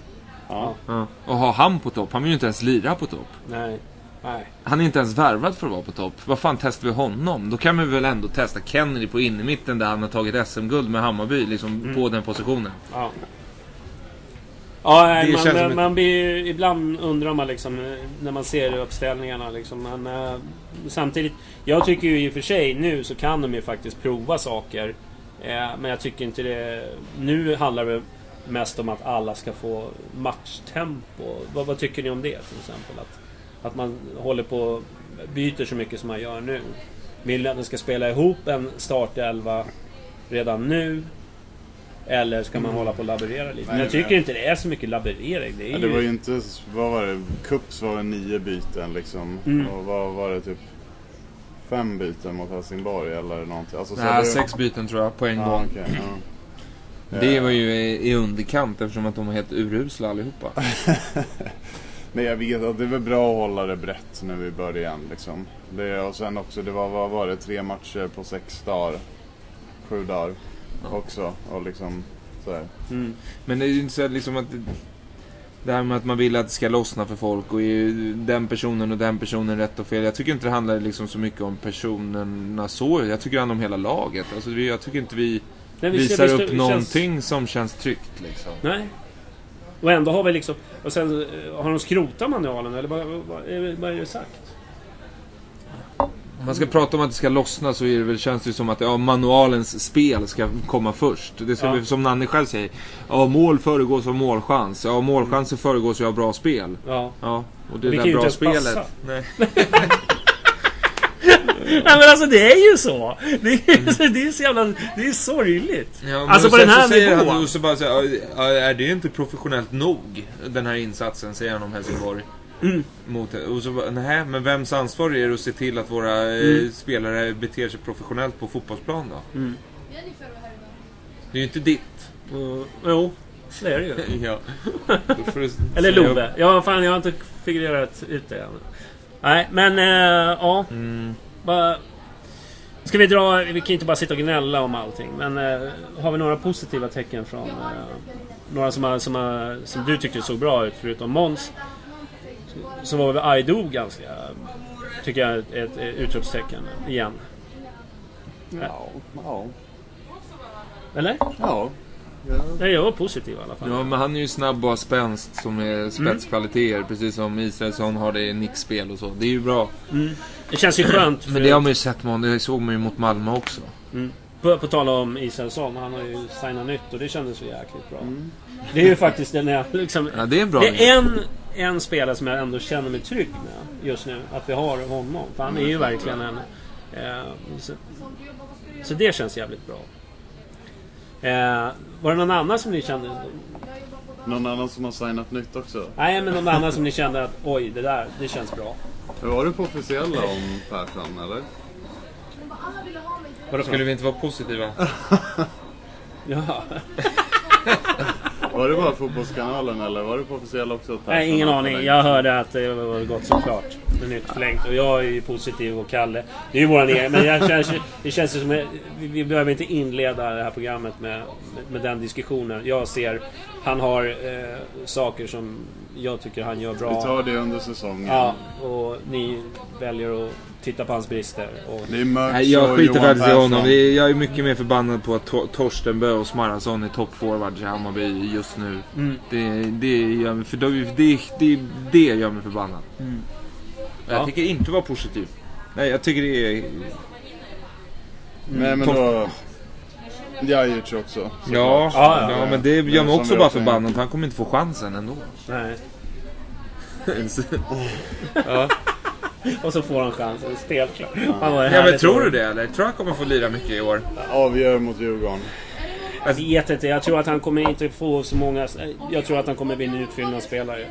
B: Ja,
C: Ja. Och ha han på topp. Han vill ju inte ens lira på topp.
B: nej. Nej.
C: Han är inte ens värvad för att vara på topp. Vad fan testar vi honom? Då kan vi väl ändå testa Kennedy på innermitten där han har tagit SM-guld med Hammarby. Liksom på den positionen.
B: Ja. Ja, man, man, man blir ju- Ibland undrar man liksom eh, när man ser uppställningarna liksom. Men eh, samtidigt. Jag tycker ju i och för sig nu så kan de ju faktiskt prova saker. Eh, men jag tycker inte det... Nu handlar det mest om att alla ska få matchtempo. Vad, vad tycker ni om det till exempel? Att, att man håller på byter så mycket som man gör nu. Vill ni att de ska spela ihop en startelva redan nu? Eller ska man hålla på och laborera lite? Men
D: Nej,
B: jag tycker
D: nej.
B: inte det är så mycket laborering. Det är
D: Ja,
B: ju...
D: det var ju inte, vad var det? Cups var det nio byten liksom.
B: Mm.
D: Och vad var det typ? Fem byten mot Helsingborg eller någonting. Alltså, så
C: Nej,
D: det-
C: sex byten tror jag på en
D: Ja,
C: gång.
D: okej, ja.
C: Det
D: Eh,
C: var ju i i underkant eftersom att de var helt urusla allihopa. *laughs*
D: Nej jag vet att det är väl bra att hålla det brett nu i början liksom. Det, och sen också, det var, vad var det? Tre matcher på sex dagar. Sju dagar också. Och liksom så här.
B: Mm.
C: Men det är ju inte så att liksom att det- här med att man vill att det ska lossna för folk och är den personen och den personen rätt och fel. Jag tycker inte det handlar liksom så mycket om personerna så. Jag tycker det handlar om hela laget. Alltså, vi- jag tycker inte vi
B: Nej, vi-
C: visar
B: visst-
C: upp
B: känns-
C: någonting som känns tryggt liksom.
B: Nej. Och ändå har vi liksom... Och sen eh, har de skrotat manualen eller vad, vad, vad, är, det sagt?
C: Om man ska prata om att det ska lossna så är det väl, känns det som att ja, manualens spel ska komma först. Det ska
B: Ja.
C: bli, som Nanne själv säger. Ja, mål föregås av målchans. Ja, målchanser föregås ju av bra spel.
B: Ja.
C: Ja, och det
B: vi
C: där bra spelet. Nej. *laughs* *laughs* *laughs*
B: Nej men alltså det är ju så! Det är, så- det är så jävla... Det är sorgligt.
C: Ja, men
B: alltså på den här
C: så säger
B: nivån.
C: Han, och så bara så här, "Ja, är det inte professionellt nog? Den här insatsen, säger han om Helsingborg.
B: Mm.
C: Mot, och så nej, men vems ansvar är det att se till att våra eh,
B: Mm.
C: spelare beter sig professionellt på fotbollsplan då?
B: Mm.
C: Det är ju inte ditt.
B: Uh, jo, det är det ju. *laughs*
C: ja.
B: Eller Love. Ja, fan jag har inte figurerat ut det än. Nej, men äh, ja.
C: Mm.
B: Bara, ska vi dra... Vi kan inte bara sitta och gnälla om allting. Men äh, har vi några positiva tecken från... äh, några som, har, som, har, som du tyckte såg bra ut, förutom Måns. Så, var väl Aido ganska... Tycker jag ett, ett utropstecken igen.
D: Ja, ja.
B: Eller?
D: Ja.
B: Nej, jag var positiv i alla fall.
C: Ja, men han är ju snabb och har spänst som är spetskvaliteter. Precis som Israelsson har det i nickspel och så. Det är ju bra.
B: Det känns ju skönt.
C: Men det har man ju sett honom. Det såg man ju mot Malmö också.
B: På, på tal om Israelsson, han har ju signat nytt och det kändes ju jäkligt bra. Det är ju faktiskt den jag liksom...
C: Ja, det är bra
B: Det är en, en spelare som jag ändå känner mig trygg med just nu. Att vi har honom. För han är ju verkligen en... Eh, så, så det känns jävligt bra. Eh, var det någon annan som ni kände...
D: Någon annan som har signat nytt också?
B: Nej, men någon annan som ni kände att oj, det där, det känns bra.
D: Var du på officiella om Persson eller?
B: Vadå
C: Skulle vi inte vara positiva? *laughs*
B: Ja. *laughs*
D: Var det bara Fotbollskanalen eller var du på officiella också?
B: Nej, ingen aning. Jag hörde att det var gått så klart. Med nytt förlängt. Och jag är ju positiv och Kalle. Det är ju våran egen. Men jag känns, det känns ju som... att Vi, vi behöver inte inleda det här programmet med, med, den diskussionen. Jag ser... Han har eh, saker som jag tycker han gör
D: Vi
B: bra.
D: tar det under säsongen.
B: Ja, och ni väljer att titta på hans brister. Och,
D: Det är Mörks
C: Nej, jag skiter faktiskt i honom. Jag är mycket mer förbannad på att Tor- Torstenbö och Smarason är toppforwards i Hammarby just nu.
B: Mm.
C: Det, det, gör mig, för det, det, det gör mig förbannad. Jag
B: Ja.
C: tycker inte vara positiv. Nej, jag tycker det är...
D: Nej men då... Jajic också.
C: Ja,
D: såklart.
C: ja,
B: ja,
C: men det gör mig också bara förbannad. Han kommer inte få chansen ändå.
B: nej. *laughs*
C: ja. *laughs*
B: Och så får han chansen. Spelklar. Han var
C: ja, men tror du det eller? Tror du han kommer få lira mycket i år?
D: Avgör mot Djurgården.
B: Jag vet inte. Jag tror att han kommer inte få så många... Jag tror att han kommer bli en utfyllnadsspelare.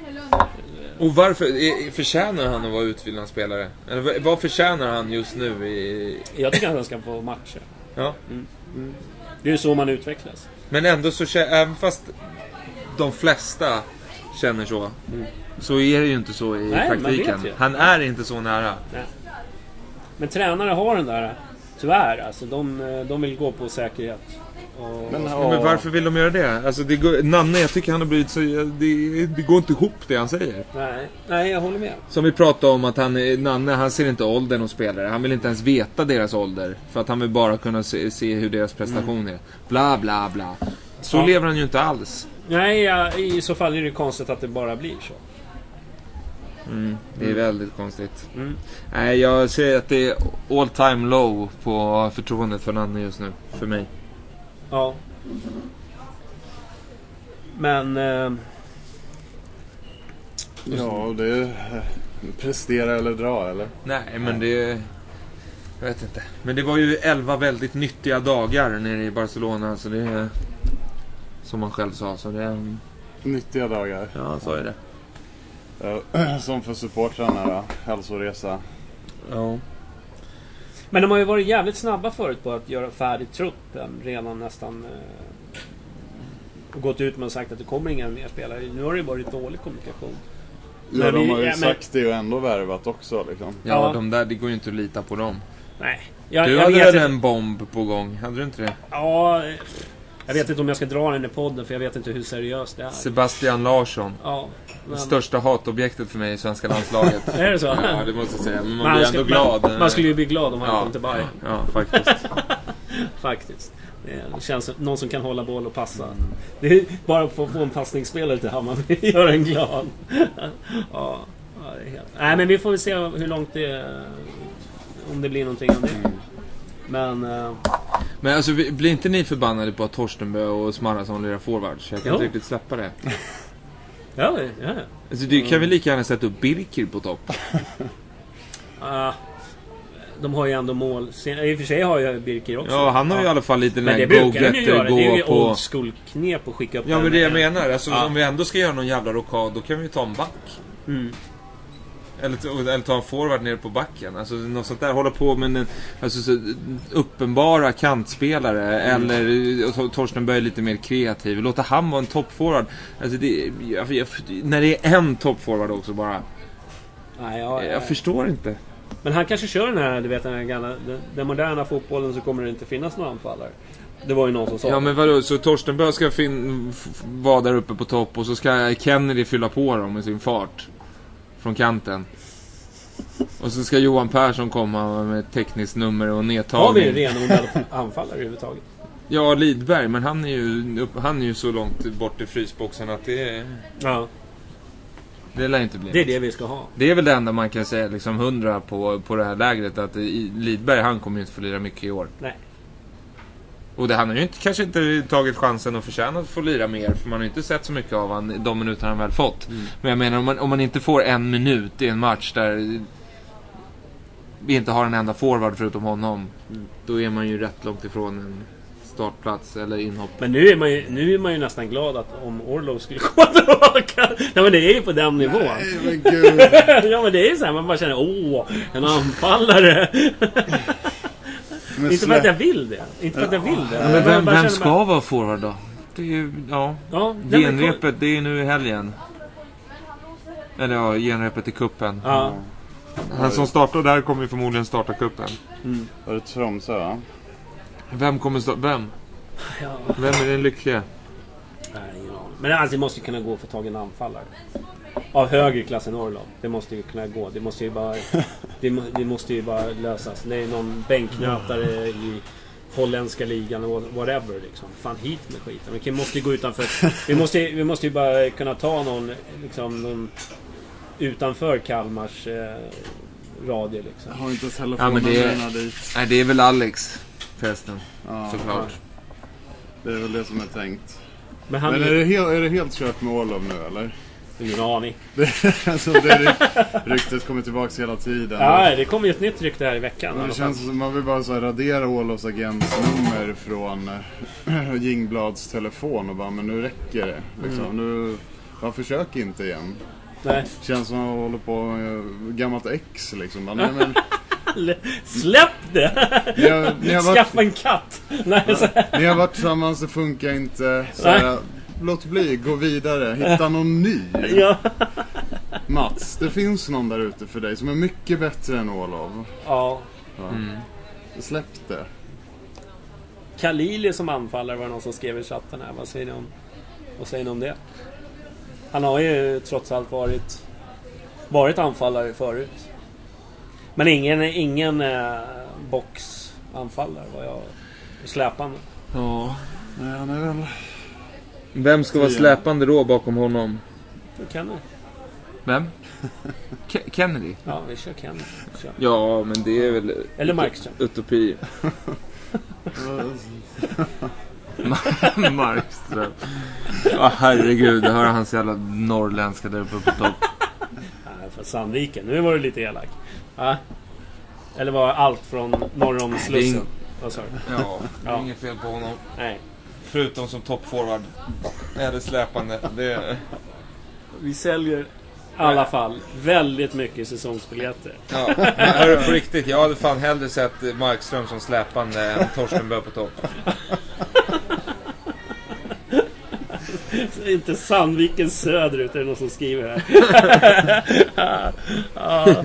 C: Och varför? Förtjänar han att vara utfyllnadsspelare? Eller vad- förtjänar han just nu i...
B: Jag tycker att han ska få matcher.
C: Ja.
B: Det är ju så man utvecklas.
C: Men ändå så även fast de flesta känner så. Så är det ju inte så i
B: Nej,
C: praktiken. Han är inte så nära.
B: Men tränare har den där... Tyvärr alltså. De, de vill gå på säkerhet. Och,
D: Men,
C: Ja, Men varför vill de göra det? Alltså det går, Nanne, jag tycker han har blivit så... Det, det går inte ihop det han säger.
B: nej, nej, jag håller med.
C: Som vi pratade om att han, Nanne, han ser inte åldern hos spelare. Han vill inte ens veta deras ålder. För att han vill bara kunna se, se hur deras prestation är. Bla, bla, bla. Så
B: Ja.
C: lever han ju inte alls.
B: Nej, ja, i så fall är det konstigt att det bara blir så.
C: Det är väldigt konstigt.
B: Mm.
C: Nej, jag säger att det är all time low på förtroendet för Nanne just nu. För mig.
B: Ja. Men... Eh,
D: Ja, det är... Prestera eller dra eller?
C: Nej, men det... Jag vet inte. Men det var ju 11 väldigt nyttiga dagar nere i Barcelona. Så det är... Som han själv sa. Så det är...
D: Nyttiga dagar.
C: Ja, han sa ju det.
D: Ja, *clears throat* Som för supportrarna då. Hälsoresa.
C: Ja.
B: Men de har ju varit jävligt snabba förut på att göra färdigt truppen redan nästan... Eh, och gått ut med och sagt att det kommer inga mer spelare. Nu har det ju varit dålig kommunikation.
D: Ja,
B: Men
D: de
B: vi-
D: har ju
B: ja, men-
D: sagt det och ändå värvat också liksom.
C: Ja,
B: Ja.
C: de där, det går ju inte att lita på dem.
B: Nej. Jag,
C: du
B: jag
C: hade väl en bomb på gång? Hade du inte det?
B: Ja, eh, jag vet inte om jag ska dra den i podden för jag vet inte hur seriöst det är.
C: Sebastian Larsson.
B: Ja, men,
C: Största hatobjektet för mig i svenska landslaget. *laughs*
B: Är det så?
C: Ja, det måste jag säga. Men man
B: Man
C: blir
B: ska-
C: ändå glad.
B: Man, man skulle ju bli glad om han
C: Ja.
B: kom till Bayern.
C: Ja, faktiskt. *laughs*
B: Faktiskt. Det känns som någon som kan hålla boll och passa. Det är bara för att få en passningsspelare till Hammarby *laughs* gör en glad. ja, ja, det helt... Nej, men vi får väl se hur långt det... Om det blir någonting av det. Men...
C: Men alltså, vi- blir inte ni förbannade på att Torstenbö och Smarrason lirar forwards? Jag kan
B: Jo.
C: inte riktigt släppa det. *laughs*
B: ja, ja.
C: Alltså, du kan väl lika gärna sätta upp Birkir på topp? *laughs*
B: Ah, de har ju ändå mål. I och för sig har ju Birker också.
C: Ja, han har ju i alla fall lite den här
B: det
C: go-getter,
B: göra. Det är ju
C: gå på...
B: old school-knep att skicka upp
C: Ja, men
B: en-
C: det jag
B: en-
C: menar. Alltså,
B: Ja.
C: om vi ändå ska göra någon jävla rockad, då kan vi ju ta en back.
B: Mm.
C: Eller, eller ta en forward ner på backen. Alltså något sånt där. Hålla på med en, alltså, så, uppenbara kantspelare.
B: Mm.
C: Eller Torsten Böj lite mer kreativ. Låta han vara en toppforward. Alltså, det, jag, jag, när det är en toppforward också bara.
B: Nej, ja, ja.
C: Jag förstår inte.
B: Men han kanske kör den här, du vet den här gamla... Den, den moderna fotbollen så kommer det inte finnas några anfallare. Det var ju någon som sa
C: Ja men vadå, så Torsten Böj ska fin- vara där uppe på topp och så ska Kennedy fylla på dem med sin fart. Från kanten. Och så ska Johan Persson komma med ett tekniskt nummer och nedtagning.
B: Har vi renodlade anfallare överhuvudtaget?
C: Ja, Lidberg, men han är ju, han är ju så långt bort i frysboxen att det,
B: Ja,
C: det lär inte bli
B: det är det vi ska ha.
C: Det är väl det enda man kan säga liksom hundra på, på det här lägret. Att Lidberg, han kommer ju inte få lira mycket i år.
B: Nej.
C: Och det, han har ju inte, kanske inte tagit chansen och förtjänat att få lira mer. För man har ju inte sett så mycket av han de minuter han väl fått. Men jag menar om man, om man inte får en minut i en match där vi inte har en enda forward förutom honom. Då är man ju rätt långt ifrån en startplats eller inhopp.
B: Men nu är, man ju, nu är man ju nästan glad att om Orlov skulle *laughs* komma tillbaka. Nej men det är ju på den nivån.
D: Nej men gud. *laughs*
B: ja men det är ju så här, man bara känner åh, en anfallare. *laughs*
D: Men
B: Inte för att jag vill det. Inte för att jag vill det.
C: Men
B: jag
C: vem, vem ska
B: bara-
C: vara forward då? Det är ju, ja.
B: Ja, men-
C: Genrepet, det är nu i helgen. Eller ja, genrepet i kuppen.
B: Ja.
C: Han som startar där kommer ju förmodligen starta kuppen.
D: Var det Tromsö va?
C: Vem kommer starta? Vem?
B: Ja.
C: Vem är den lyckliga?
B: Nej, aning. Men alltså, det måste ju kunna gå att få tag i en anfallare. Av högre klass än Orlov. Det måste ju kunna gå. Det måste ju bara, *laughs* det, må- det måste ju bara lösas. Det är någon bänknötare i holländska ligan och whatever liksom. Fan hit med skiten. Vi måste ju gå utanför. *laughs* Vi måste, vi måste ju bara kunna ta någon, liksom, någon utanför Kalmars eh, radie liksom.
D: Jag har inte
C: Ja, men
D: telefonnumren
C: det är-
D: dit.
C: Nej, det är väl Alex förresten.
D: Ja,
C: Såklart.
D: det är väl det som är tänkt.
B: Men han
D: Men
B: är
D: är det, helt, är det helt kört med Olof nu eller?
B: Ingen aning. *laughs*
D: Alltså, det ryk, ryktet kommer tillbaks hela tiden.
B: Ja, det kommer ju ett nytt rykte här i veckan.
D: Men det känns som man vill bara så här radera Olofs agentnummer från *clears throat* äh, Jingblads telefon och bara men nu räcker det. Liksom.
B: Mm.
D: Nu, bara försök inte igen.
B: Nej.
D: Känns som att man håller på med gammalt ex liksom. Bara, nej, men, *laughs*
B: Släpp det!
D: ni, har, ni, har *laughs* varit,
B: Skaffa en katt! Nej,
D: ni har varit tillsammans, det funkar inte. Så låt bli, gå vidare, hitta någon ny.
B: ja.
D: Mats, det finns någon där ute för dig som är mycket bättre än Olof.
B: ja.
D: Släpp det.
B: Kalili som anfallare var det någon som skrev i chatten här. Vad säger ni om, vad säger ni om det? Han har ju trots allt varit, varit anfallare förut. Men ingen, ingen eh, boxanfallare var jag släpande.
C: Ja.
D: Nej, han är väl...
C: Vem ska vara släpande då bakom honom?
B: Kenny.
C: Vem? *laughs* Ke- Kennedy?
B: Ja, vi kör Kenny. Kör.
C: Ja, men det är väl
B: Eller Markström.
C: utopi. *laughs* *laughs* Markström. Ja, herregud. Jag hör hans jävla norrländska där uppe på topp.
B: Nej, för Sandviken. Nu var du lite elak. Ja. Eller var allt från norr om
C: det
B: Slussen? Vad sa du?
C: Ja, det är
B: Ja.
C: inget fel på honom.
B: Nej.
C: Förutom som toppforward. Eller släpande. Det...
B: Vi säljer i alla fall väldigt mycket säsongsbiljetter.
C: Ja, hörru, på riktigt. Jag hade fan hellre sett Markström som släpande än Torsten Bö på topp.
B: Inte Sandviken söderut är det någon som skriver här. *laughs* ja,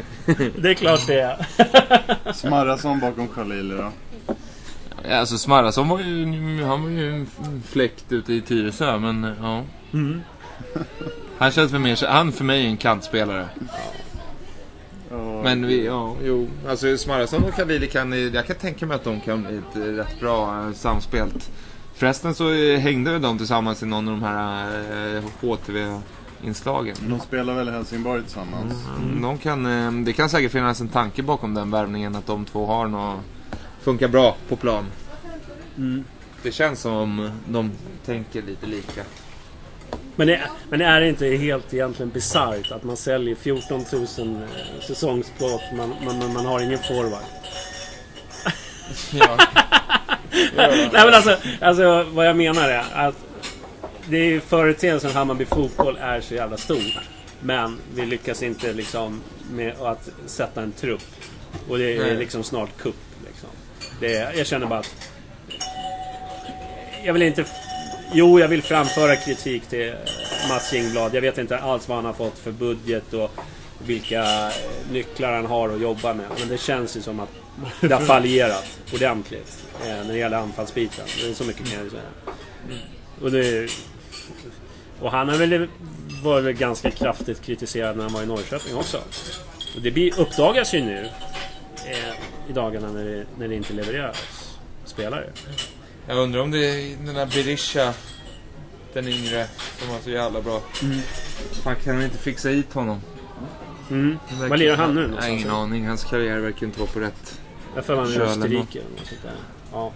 B: det är klart det är.
D: Smarrason bakom Khalili då.
C: Ja, Alltså Smarrason var ju, han var ju en fläkt ute i Tyresö, men ja. *laughs* Han känns för mer, han för mig är en kantspelare. Men vi, ja, jo. Alltså Smarrason och Khalili kan, jag kan tänka mig att de kan bli ett eh, rätt bra eh, samspelt. Förresten så eh, hängde väl de tillsammans i någon av de här eh, HTV-inslagen.
D: De spelar väl i Helsingborg tillsammans.
C: Mm. De kan, eh, det kan säkert finnas en tanke bakom den värvningen att de två har något, funkar bra på plan. Det känns som de tänker lite lika.
B: Men det, men det är inte helt egentligen bisarrt att man säljer 14 000 eh, säsongsplåt men man, man, man har ingen forward. *laughs*
C: Ja. *laughs*
B: Nej men alltså, alltså vad jag menar är att det är ju företeelsen Hammarby fotboll är så jävla stort. Men vi lyckas inte liksom med att sätta en trupp. Och det är liksom snart kupp det är, Jag känner bara att... Jag vill inte... Jo, jag vill framföra kritik till Mats Jingblad. Jag vet inte alls vad han har fått för budget och vilka nycklar han har att jobba med. Men det känns ju som att det har fallerat ordentligt eh, när det gäller anfallsbiten. Det är så mycket kan jag ju säga. Och, det, och han har väl varit ganska kraftigt kritiserad när han var i Norrköping också. Och det blir, uppdagas ju nu eh, i dagarna när det, när det inte levereras spelare.
C: Jag undrar om det är den där Berisha, den yngre, som var så jävla bra.
B: Mm.
C: Fan, kan de inte fixa hit honom?
B: Mm. Var lirar han nu
C: Nej,
B: någonstans?
C: ingen aning. Hans karriär verkar inte vara på rätt
B: Jag får man i
C: köl eller
B: Österrike eller något sånt där. Ja.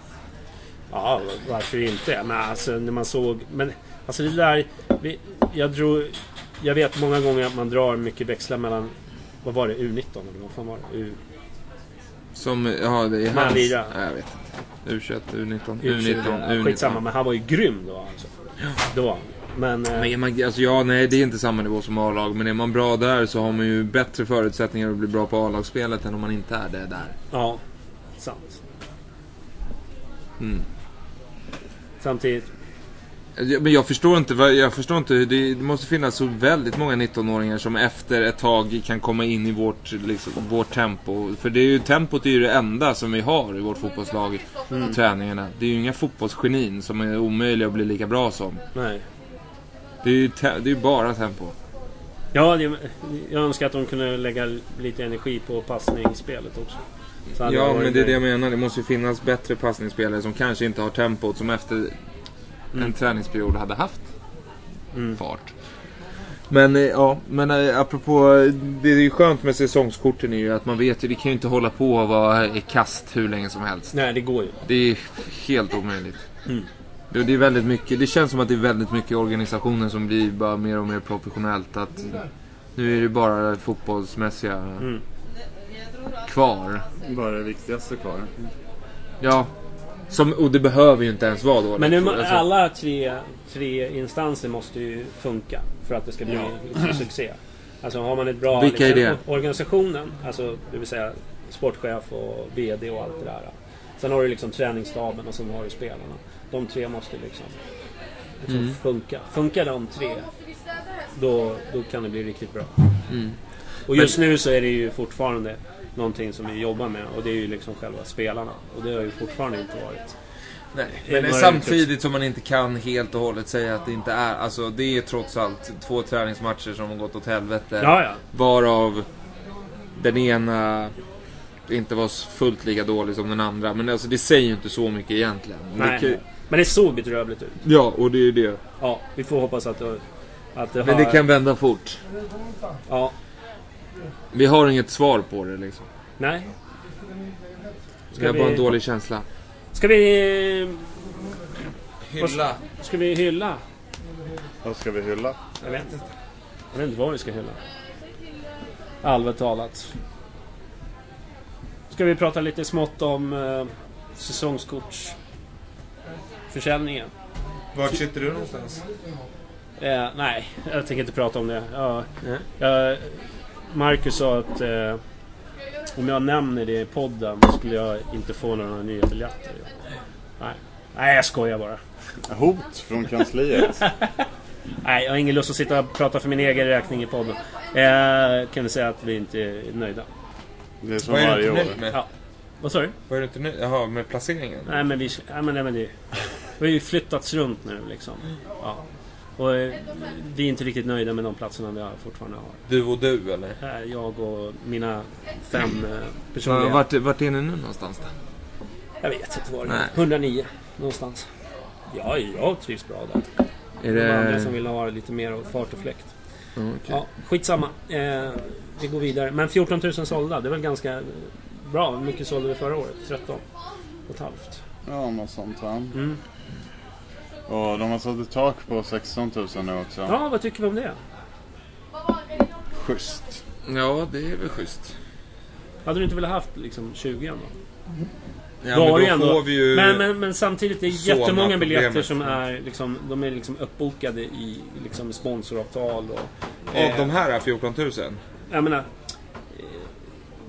B: Ja, varför inte? Men alltså när man såg... Men alltså det där... Vi, jag drog... Jag vet många gånger att man drar mycket växlar mellan... Vad var det? U19 eller vad fan var det? U,
C: Som, ja det är hans... Nej, jag vet inte. U21, U19,
B: U20,
C: U19, U19.
B: Skitsamma, men han var ju grym då alltså. Då. Men... eh,
C: Men är man, alltså ja, nej det är inte samma nivå som A-lag. Men är man bra där så har man ju bättre förutsättningar att bli bra på A-lagsspelet än om man inte är det där.
B: Ja, sant.
C: Mm.
B: Samtidigt...
C: Men jag förstår inte, jag förstår inte hur det, det måste finnas så väldigt många 19-åringar som efter ett tag kan komma in i vårt, liksom, vårt tempo. För det är ju, tempot är ju det enda som vi har i vårt fotbollslag,
B: Mm.
C: träningarna. Det är ju inga fotbollsgenin som är omöjliga att bli lika bra som.
B: Nej.
C: Det är ju te, det är bara tempo.
B: Ja, det, jag önskar att de kunde lägga lite energi på passningsspelet också.
C: Ja, men det är det jag menar. Det måste ju finnas bättre passningsspelare som kanske inte har tempot som efter en träningsperiod hade haft
B: Mm.
C: fart. Men eh, ja, men eh, apropå, det är ju skönt med säsongskorten är ju att man vet ju, det kan ju inte hålla på och vara i kast hur länge som helst.
B: Nej, det går ju.
C: Det är helt omöjligt.
B: Mm.
C: Det, det är väldigt mycket, det känns som att det är väldigt mycket organisationer som blir bara mer och mer professionellt. Att nu är det bara fotbollsmässiga
B: Mm.
C: kvar.
D: Bara det viktigaste kvar.
C: Ja. Som, och det behöver ju inte ens vara dåligt.
B: Men nu,
C: Alltså,
B: alla tre, tre instanser måste ju funka för att det ska bli liksom, succé. Alltså har man ett bra...
C: Vilka är det?
B: Organisationen, alltså det vill säga sportchef och VD och allt det där. Sen har du liksom träningsstaben och sen har du spelarna. De tre måste liksom, liksom
C: Mm.
B: funka. Funkar de tre, då, då kan det bli riktigt bra.
C: Mm.
B: Och just nu så är det ju fortfarande någonting som vi jobbar med och det är ju liksom själva spelarna. Och det har ju fortfarande inte varit...
C: Nej,
B: Det är
C: men
B: några
C: samtidigt som man inte kan helt och hållet säga att det inte är. Alltså det är trots allt två träningsmatcher som har gått åt helvete.
B: Ja, ja.
C: Varav den ena inte var fullt lika dålig som den andra. Men alltså det säger ju inte så mycket egentligen.
B: Nej,
C: det kan,
B: men det såg bedrövligt ut.
C: ja, och det är ju det.
B: Ja, vi får hoppas att det, att det
C: Men
B: har...
C: det kan vända fort.
B: Ja,
C: Vi har inget svar på det liksom.
B: nej.
C: Vi har bara en dålig känsla.
B: Ska vi...
C: Hylla.
B: Ska vi hylla?
D: Vad ska vi hylla?
B: Jag vet inte. Jag vet inte vad vi ska hylla. Allvarligt talat. Ska vi prata lite smått om eh, säsongskortsförsäljningen?
C: Vart sitter du någonstans?
B: Eh, nej, jag tänker inte prata om det. Ja, jag, Marcus sa att eh, om jag nämner det i podden så skulle jag inte få några nya biljetter. Nej, nej jag skojar bara.
D: Hot från kansliet. *laughs*
B: Nej, jag har ingen lust att sitta och prata för min egen räkning i podden. Eh, kan vi säga att vi inte är nöjda.
D: Det är som
C: Vad är du
D: varje
C: inte
D: år.
C: nöjd med?
B: Ja. Vad sa du?
C: Vad är du inte nöjd Jaha, med placeringen?
B: Nej men vi... Nej, men, nej, men det, vi har ju flyttats runt nu liksom. Ja. Och eh, vi är inte riktigt nöjda med de platserna vi har, fortfarande har.
C: Du och du eller?
B: Här, jag och mina fem eh,
C: Ja,
B: personliga...
C: vart, vart är ni nu någonstans då?
B: Jag vet inte var det är. 109 någonstans. Ja, jag trivs bra där.
C: Är
B: Det är andra
C: det...
B: som vill ha lite mer av fart och fläkt.
C: Ja, okej.
B: Ja, skitsamma. Eh, vi går vidare. Men 14 000 sålda, det är väl ganska bra. Hur mycket sålde vi förra året? 13 och ett halvt.
D: Ja, något sånt va.
B: Mm.
D: Och de har satt ett tak på 16 000 nu också.
B: Ja, vad tycker vi om det?
D: Schysst.
C: Ja, det är väl schysst.
B: Hade du inte velat haft liksom 20 ändå?
C: Ja,
B: Då
C: men då
B: ändå-
C: får vi ju...
B: Men, men, men samtidigt, det är jättemånga biljetter som är liksom, de är liksom uppbokade i liksom sponsoravtal och...
C: Av de här är 14 000?
B: Jag menar... eh,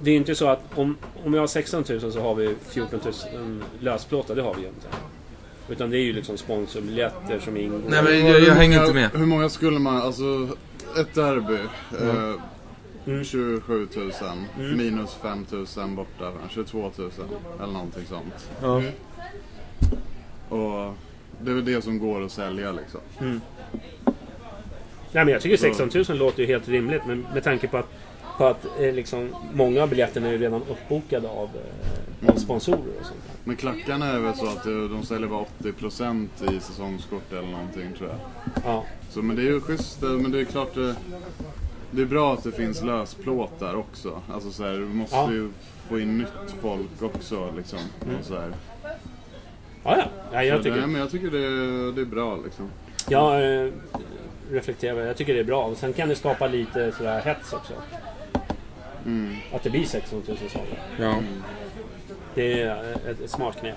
B: Det är ju inte så att om, om vi har 16 000 så har vi 14 000 lösplåtar, det har vi ju inte. Utan det är ju liksom sponsorbiljetter som ingår.
C: Nej, men jag, jag hänger inte med.
D: Hur många skulle man, alltså ett derby. Eh,
B: Mm.
D: 27 000
B: Mm.
D: minus 5 000 borta. 22 000 eller någonting sånt.
C: Ja.
D: Och det är väl det som går att sälja liksom.
B: Mm. Nej men jag tycker 16 000 låter ju helt rimligt men med tanke på att På att eh, liksom, många av biljetterna är ju redan uppbokade av, eh, av sponsorer och sånt.
D: Men klackarna är väl så att eh, de säljer bara 80% i säsongskort eller någonting tror jag.
B: Ja.
D: Så, men det är ju schysst, eh, men det är klart det, det är bra att det finns lösplåt där också. Alltså så här, du måste
B: Ja.
D: ju få in nytt folk också liksom. Och så här.
B: Ja, ja. ja jag
D: Så
B: tycker,
D: det, men jag tycker det, det är bra liksom.
B: jag eh, reflekterar, jag tycker det är bra. Och sen kan det skapa lite sådär hets också.
D: Mm.
B: Att det blir 16 000 sålda.
C: Ja.
B: Det är ett, ett smart knep.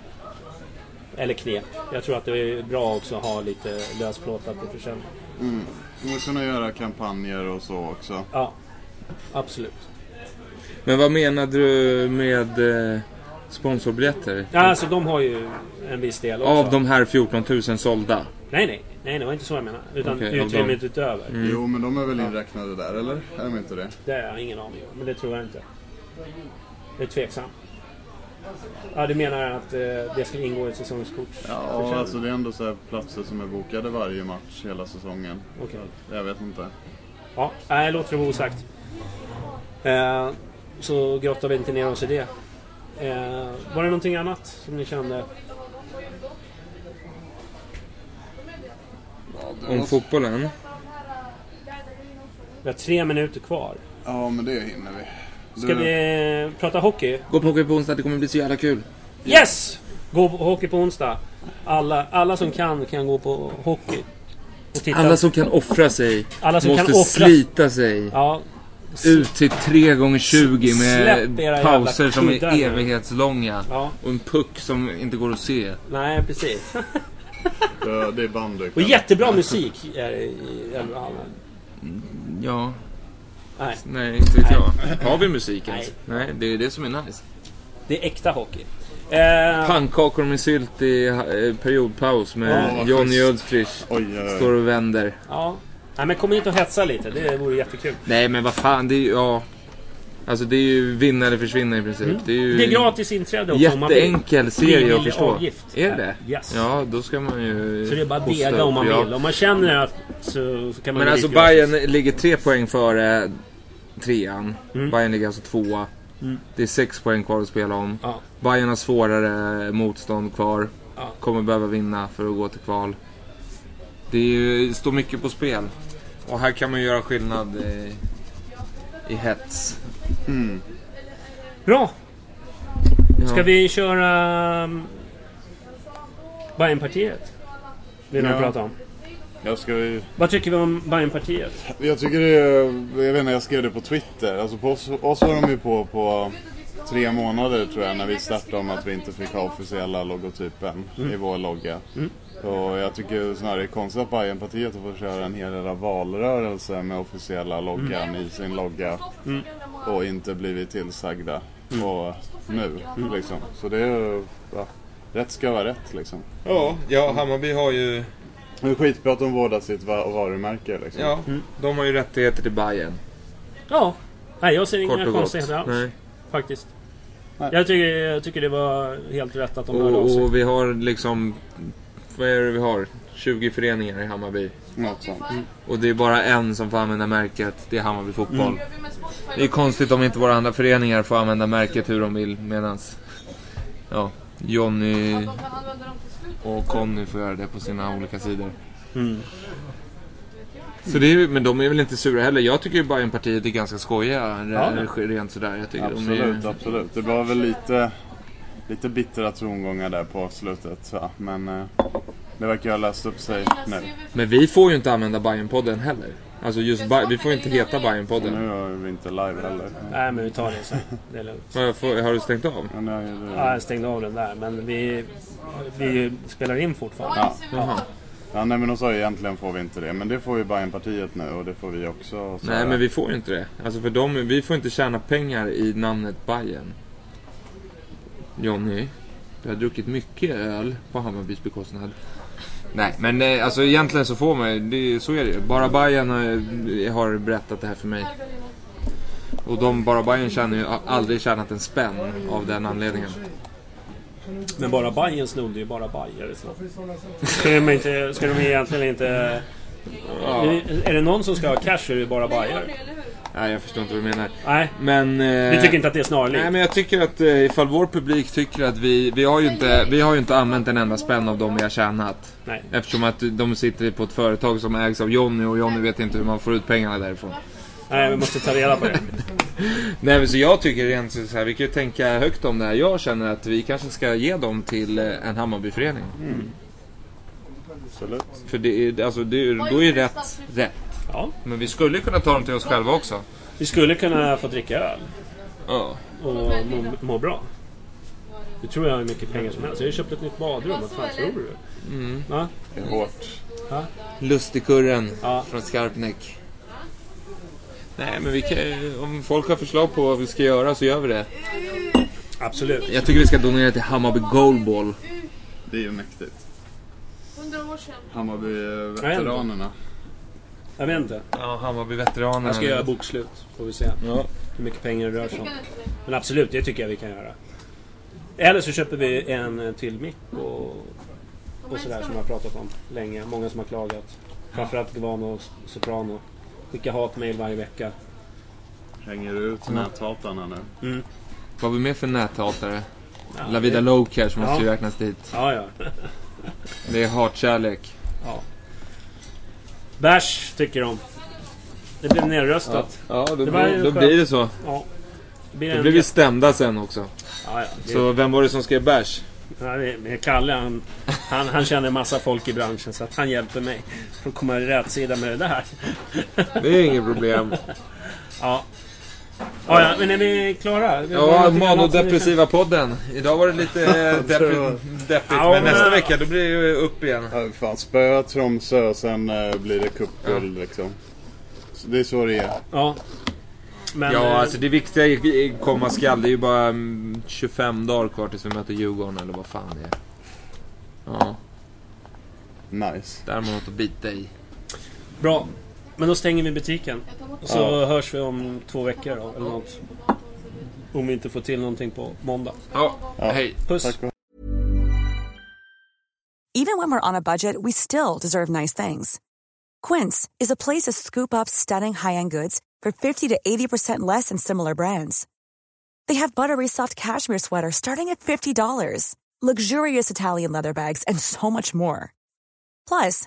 B: Eller knep. Jag tror att det är bra också att ha lite lösplåtat till försäljning.
D: Mm. Man kunna göra kampanjer och så också.
B: Ja, absolut.
C: Men vad menade du med eh, sponsorbiljetter?
B: Ja, alltså de har ju en viss del också.
C: Av de här 14 000 sålda?
B: Nej, nej. Nej, det var inte så jag menade. Utan
C: Okej, av
B: utrymmet
C: dem.
B: utöver.
C: Mm.
D: Jo men de är väl inräknade där eller? Är de inte det?
B: Det har jag ingen aning om. Men det tror jag inte. Det är tveksamt. Ja, du menar att eh, det ska ingå i ett säsongskort?
D: Ja, alltså det är ändå så här platser som är bokade varje match hela säsongen.
B: Okej.
D: Jag vet inte.
B: Ja, nej, låter det vara osagt. Eh, så grottar vi inte ner oss i det. Eh, var det någonting annat som ni kände?
C: Om fotbollen?
B: Vi har tre minuter kvar.
D: Ja men det hinner vi.
B: Ska vi prata hockey?
C: Gå på hockey på onsdag, det kommer bli så jävla kul.
B: Yes! Gå på hockey på onsdag. Alla, alla som kan, kan gå på hockey. Och titta.
C: Alla som kan offra sig
B: Alla som
C: måste
B: kan offra-
C: slita sig.
B: Ja,
C: Ut till 3 gånger 20
B: Släpp
C: med
B: era
C: pauser som är evighetslånga.
B: Ja.
C: Och en puck som inte går att se.
B: nej precis. *laughs* *laughs*
D: Det är bandy.
B: Och jättebra musik är det i Älvhallen.
C: Ja,
B: Nej,
C: nej inte vet jag. Har vi musik ens? Nej, det är det som är nice.
B: det är äkta hockey. Eh,
C: Pannkakor med sylt i eh, periodpaus med
D: Ja,
C: Johnny
D: schysst.
C: Ulfrich.
D: Oj, oj, oj.
C: Står och vänder.
B: ja. Nej men kom hit och hetsa lite, det vore jättekul.
C: Nej men vad fan, det är ju, ja. Alltså det är ju vinna eller försvinna i princip. Det är ju
B: Mm. Det är gratis inträde också om man vill.
C: jätteenkel serie att förstå.
B: avgift.
C: Är det?
B: Yes.
C: Ja, då ska man ju
B: Så det är bara
C: hosta
B: dega om man
C: ja.
B: vill. Om man känner att så, så kan man
C: Men alltså. Bayern ligger tre poäng före trean.
B: Mm.
C: Bayern ligger alltså tvåa.
B: Mm.
C: Det är sex poäng kvar att spela om.
B: Ja.
C: Bayern har svårare motstånd kvar.
B: Ja.
C: Kommer behöva vinna för att gå till kval. Det ju, står mycket på spel. Och här kan man göra skillnad i, i hets.
D: Mm.
B: Bra! Ska vi köra um, Bajenpartiet? Vill ni
D: Ja.
B: prata om?
D: Jag ska vi...
B: Vad tycker vi om Bajenpartiet?
D: Jag tycker det är, jag vet inte, jag skrev det på Twitter. Alltså på oss, oss var de ju på på tre månader tror jag när vi startade om att vi inte fick ha officiella logotypen i vår logga. Och jag tycker snarare det är konstigt att Bajenpartiet får köra en hel jävla valrörelse med officiella loggan i sin logga. Och inte blivit tillsagda. Och nu liksom. Så det är ja, rätt ska vara rätt liksom.
C: Ja, ja, Hammarby har ju...
D: Det är skitbra att de vårdar sitt va- varumärke liksom.
C: Ja, de har ju rättigheter till Bayern.
B: Ja. Nej, jag ser
C: Kort
B: inga konstigheter alls.
C: Nej.
B: Faktiskt.
D: Nej.
B: Jag tycker, jag tycker det var helt rätt att de hörde av
C: Och,
B: sig.
C: och vi har liksom... Vad är det vi har? 20 föreningar i Hammarby.
D: Något sånt.
C: Och det är bara en som får använda märket. Det är Hammarby Fotboll.
B: Mm.
C: Det är konstigt om inte våra andra föreningar får använda märket hur de vill. Medans ja, Jonny och Conny får göra det på sina olika sidor.
B: Mm.
C: Så det är, men de är väl inte sura heller. Jag tycker ju Bajenpartiet är ganska skojiga.
B: Ja.
C: re- Rent sådär. Jag tycker de
D: Absolut,
C: är,
D: absolut. Det var väl lite, lite bittra tongångar där på slutet. Va? Men eh, det verkar ju ha löst upp sig nu.
C: Men vi får ju inte använda Bajenpodden heller. Alltså just Ba- vi får inte heta Bajenpodden.
D: nu är vi inte live heller.
B: Nej, men vi tar det sen. Det är lugnt.
C: Vad får- Har du stängt av?
D: Men det är ju
B: Ja,
D: det.
B: jag stängde av den där, men vi, vi spelar in fortfarande.
D: Ja.
C: Jaha.
D: ja, nej men de sa ju egentligen får vi inte det. Men det får ju Bajenpartiet nu och det får vi också. Så
C: Nej men vi får ju inte det. Alltså för dem, vi får inte tjäna pengar i namnet Bayern. Jonny, du har druckit mycket öl på Hammarbys bekostnad. Nej men eh, alltså egentligen så får man det, så är det ju. Bara Bayern har, har berättat det här för mig. Och de, bara Bayern tjänar ju aldrig tjänat en spänn av den anledningen.
B: Men bara Bajen snodde ju bara Bajer. Så. Ska, de inte, ska de egentligen inte... Är det någon som ska ha cash är det bara Bajer.
C: Nej, jag förstår inte vad du menar.
B: Nej,
C: Men... Eh,
B: vi tycker inte att det är snarlikt.
C: Nej, men jag tycker att eh, ifall vår publik tycker att vi... Vi har ju inte, vi har ju inte använt en enda spänn av dem vi har tjänat.
B: Nej.
C: Eftersom att de sitter på ett företag som ägs av Jonny och Jonny vet inte hur man får ut pengarna därifrån.
B: Nej, vi måste ta reda på det. *laughs*
C: Nej men så jag tycker rent så här, vi kan ju tänka högt om det här. Jag känner att vi kanske ska ge dem till eh, en Hammarbyförening.
D: Absolut.
C: För det är, alltså, det är, då är rätt rätt.
B: Ja,
C: Men vi skulle kunna ta dem till oss själva också.
B: vi skulle kunna få dricka öl
C: Ja.
B: och må, må bra. Det tror jag är mycket pengar som helst. Jag har ju köpt ett nytt badrum, vad fan tror du?
C: Mm.
B: Ja,
D: Det är hårt.
C: Lustigkurren
B: Ja.
C: från Skarpnäck. Nej men vi kan, om folk har förslag på vad vi ska göra så gör vi det.
B: absolut.
C: Jag tycker vi ska donera till Hammarby Goalball.
D: Det är ju mäktigt. Hammarby-veteranerna.
B: Jag vet inte.
C: Ja, Hammarby-veteranerna.
B: Jag ska göra bokslut, får vi se
C: Ja.
B: hur mycket pengar det rör sig om. Men absolut, det tycker jag vi kan göra. Eller så köper vi en till mick och, och sådär som jag har pratat om länge. Många som har klagat. Framförallt Gvano och Soprano. Skicka hatmejl varje vecka.
D: Hänger ut näthatarna nu.
B: Mm.
C: Vad har vi mer för näthatare?
B: Ja,
C: La Vida
B: det-
C: Low-Cash måste ju
B: Ja.
C: räknas dit.
B: Ja, ja.
C: Det är hatkärlek.
B: ja. Bärs tycker de. Det blev nerröstat.
C: Ja, då,
B: Det ju
C: då, blir det så.
B: Ja. Det blir
C: Då blir vi stämda sen också.
B: Ja, ja. Det,
C: Så vem var det som skrev bärs?
B: ja, Kalle han, han, han känner massa folk i branschen så att han hjälper mig att komma i rätt sida med det där.
C: Det är inget problem.
B: Ja. Ja, ja, men är vi klara? Vi
C: Ja, Manodepressiva podden. Idag var det lite *laughs* depri- deppigt,
B: Ja,
C: men
B: men-
C: nästa vecka då blir det ju upp igen.
D: Ja, fan, spöa Tromsö, sen eh, blir det cupguld liksom. Så det är så det är.
B: Ja. Men,
C: Ja,
B: eh,
C: alltså det viktiga i- i komma skall. Det är ju bara mm, 25 dagar kvar tills vi möter Djurgården eller vad fan det är. Ja,
D: Nice.
C: där har man något att bita i.
B: Bra. Men då stänger vi butiken. Och så hörs vi om två veckor då, eller något. Om vi inte får till någonting på måndag.
C: Ja,
D: Ja.
C: hej.
B: Puss!
D: Tack
F: Even when we're on a budget, we still deserve nice things. Quince is a place to scoop up stunning high-end goods for 50 to 80% less than similar brands. They have buttery soft cashmere sweaters starting at $50, luxurious Italian leather bags, and so much more. Plus,